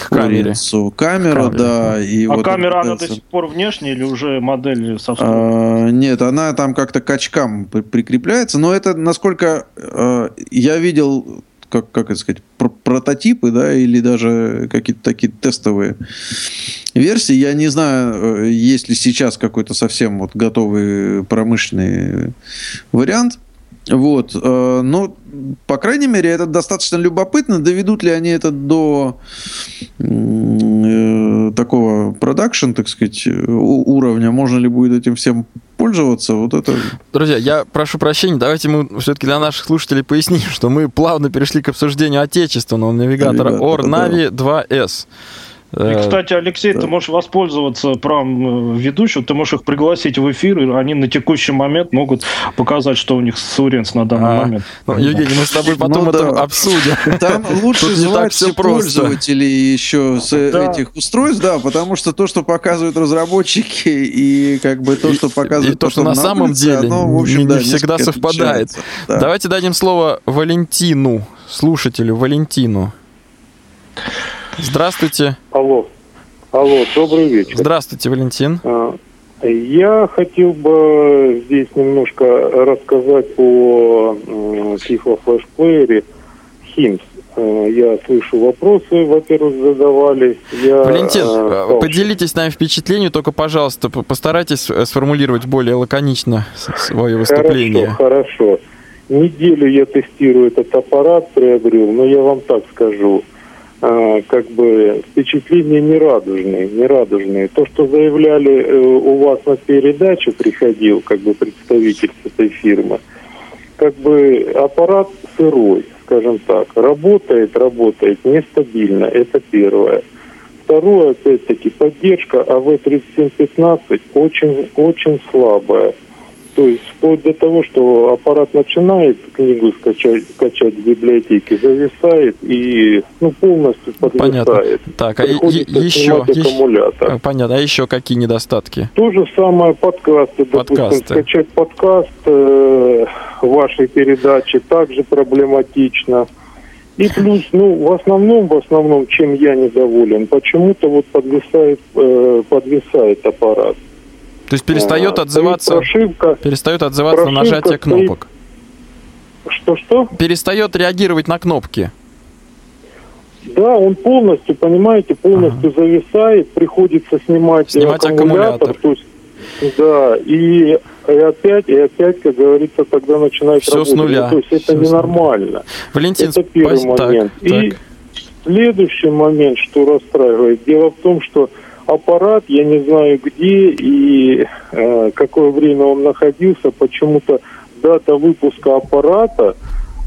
камере. Камера, да. И а вот камера, она до сих пор внешняя или уже модель со а, Нет, она там как-то к очкам прикрепляется, но это, насколько э, я видел как, как это сказать, прототипы, да, или даже какие-то такие тестовые версии. Я не знаю, э, есть ли сейчас какой-то совсем вот готовый промышленный вариант. Вот. Э, но, по крайней мере, это достаточно любопытно. Доведут ли они это до э, такого продакшн, так сказать, уровня? Можно ли будет этим всем пользоваться? Вот это... Друзья, я прошу прощения, давайте мы все-таки для наших слушателей поясним, что мы плавно перешли к обсуждению отечественного навигатора Ornavi 2S. И, э, кстати, Алексей, да. ты можешь воспользоваться правом э, ведущего, ты можешь их пригласить в эфир, и они на текущий момент могут показать, что у них Суренс на данный а, момент. Ну, Евгений, мы с тобой потом ну, это да. обсудим. Там лучше звать все пользователей еще с да. этих устройств, да, потому что то, что показывают разработчики, и как бы то, что показывают и то, что на самом деле оно, в общем, не, да, всегда совпадает. Да. Давайте дадим слово Валентину, слушателю Валентину. Здравствуйте. Алло. Алло, добрый вечер. Здравствуйте, Валентин. А, я хотел бы здесь немножко рассказать о тифло-флешплеере HIMS. А, я слышу вопросы, во-первых, задавали. Я, Валентин, а, поделитесь с нами впечатлением, только, пожалуйста, постарайтесь сформулировать более лаконично свое выступление. Хорошо, хорошо. Неделю я тестирую этот аппарат, приобрел, но я вам так скажу – как бы впечатления нерадужные, нерадужные. То, что заявляли э, у вас на передаче, приходил как бы представитель этой фирмы, как бы аппарат сырой, скажем так, работает, работает нестабильно, это первое. Второе, опять-таки, поддержка АВ-3715 очень, очень слабая. То есть вплоть до того, что аппарат начинает книгу скачать, скачать в библиотеке, зависает и ну, полностью подвисает. Понятно. Так, а еще, аккумулятор. А, понятно. А еще какие недостатки? То же самое подкасты. Допустим, подкасты. скачать подкаст э, вашей передачи также проблематично. И плюс, ну, в основном, в основном, чем я недоволен, почему-то вот подвисает, э, подвисает аппарат. То есть перестает отзываться, прошивка, перестает отзываться на нажатие кнопок. Что-что? Перестает реагировать на кнопки. Да, он полностью, понимаете, полностью ага. зависает, приходится снимать, снимать аккумулятор. аккумулятор. То есть, да, и, и опять, и опять, как говорится, тогда начинает Все работать. с нуля. То есть это Все ненормально. Валентин, это первый спас... момент. Так, и так. следующий момент, что расстраивает, дело в том, что аппарат, я не знаю где и э, какое время он находился, почему-то дата выпуска аппарата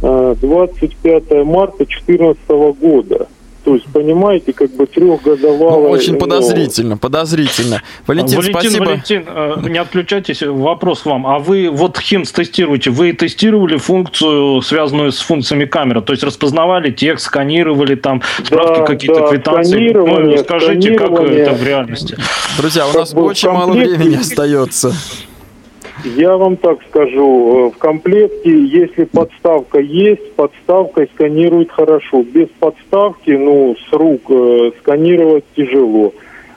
э, 25 марта 2014 года. То есть, понимаете, как бы трехгодовалая... Ну, очень подозрительно, подозрительно. Валентин, Валентин спасибо. Валентин, э, не отключайтесь, вопрос вам. А вы вот HIMS тестируете, вы тестировали функцию, связанную с функциями камеры? То есть, распознавали текст, сканировали там справки да, какие-то, да, квитанции? Ну, скажите, как это в реальности? Друзья, у нас очень мало времени остается. Я вам так скажу, э, в комплекте, если подставка есть, подставкой сканирует хорошо. Без подставки, ну, с рук э, сканировать тяжело.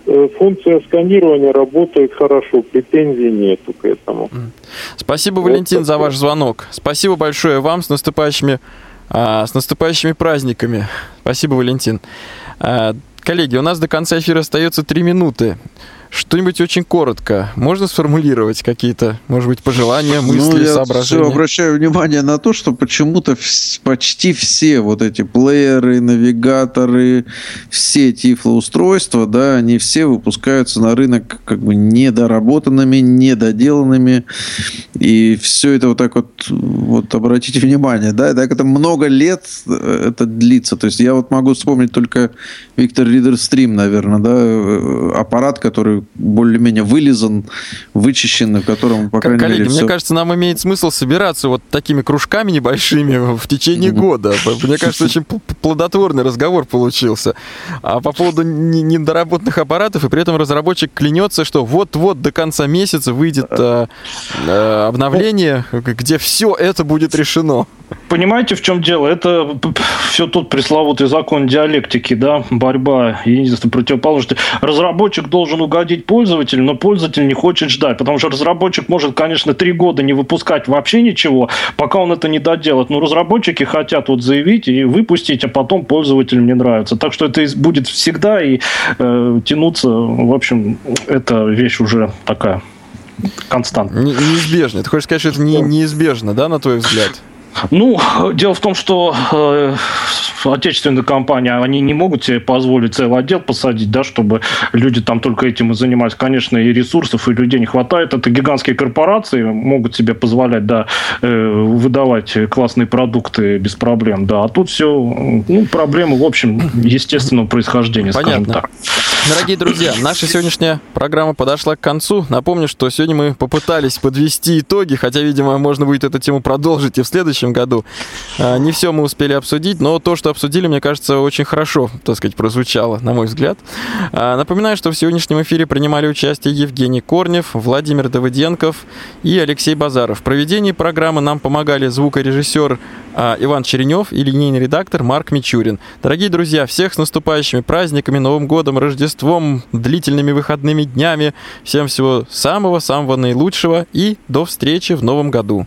Э, функция сканирования работает хорошо, претензий нету к этому. Спасибо, вот Валентин, такое. за ваш звонок. Спасибо большое вам с наступающими, а, с наступающими праздниками. Спасибо, Валентин. А, коллеги, у нас до конца эфира остается три минуты. Что-нибудь очень коротко. Можно сформулировать какие-то, может быть, пожелания, ну, мысли, ну, я соображения? Все обращаю внимание на то, что почему-то почти все вот эти плееры, навигаторы, все тифлоустройства, да, они все выпускаются на рынок как бы недоработанными, недоделанными. И все это вот так вот, вот обратите внимание, да, так это много лет э, это длится. То есть я вот могу вспомнить только Виктор Ридер Стрим, наверное, да, э, аппарат, который который более-менее вылизан, вычищен, в котором, по крайней Коллеги, мере, мне все... кажется, нам имеет смысл собираться вот такими кружками небольшими в течение года. Мне кажется, очень плодотворный разговор получился. А по поводу недоработанных аппаратов, и при этом разработчик клянется, что вот-вот до конца месяца выйдет э, э, обновление, где все это будет решено. Понимаете, в чем дело? Это все тот пресловутый закон диалектики, да, борьба единство противоположности. Разработчик должен угодить пользователю, но пользователь не хочет ждать, потому что разработчик может, конечно, три года не выпускать вообще ничего, пока он это не доделает. Но разработчики хотят вот заявить и выпустить, а потом пользователям не нравится. Так что это будет всегда и э, тянуться. В общем, это вещь уже такая константная. Не, неизбежно. Ты хочешь сказать, что это не, неизбежно, да, на твой взгляд? Ну, дело в том, что э, отечественные компании, они не могут себе позволить целый отдел посадить, да, чтобы люди там только этим и занимались. Конечно, и ресурсов, и людей не хватает. Это гигантские корпорации могут себе позволять, да, э, выдавать классные продукты без проблем, да. А тут все, ну, проблемы, в общем, естественного происхождения, Понятно. скажем так. Дорогие друзья, наша сегодняшняя программа подошла к концу. Напомню, что сегодня мы попытались подвести итоги, хотя, видимо, можно будет эту тему продолжить и в следующем году. А, не все мы успели обсудить, но то, что обсудили, мне кажется, очень хорошо, так сказать, прозвучало, на мой взгляд. А, напоминаю, что в сегодняшнем эфире принимали участие Евгений Корнев, Владимир Давыденков и Алексей Базаров. В проведении программы нам помогали звукорежиссер а, Иван Черенев и линейный редактор Марк Мичурин. Дорогие друзья, всех с наступающими праздниками, Новым годом, Рождеством, длительными выходными днями. Всем всего самого-самого наилучшего и до встречи в Новом году.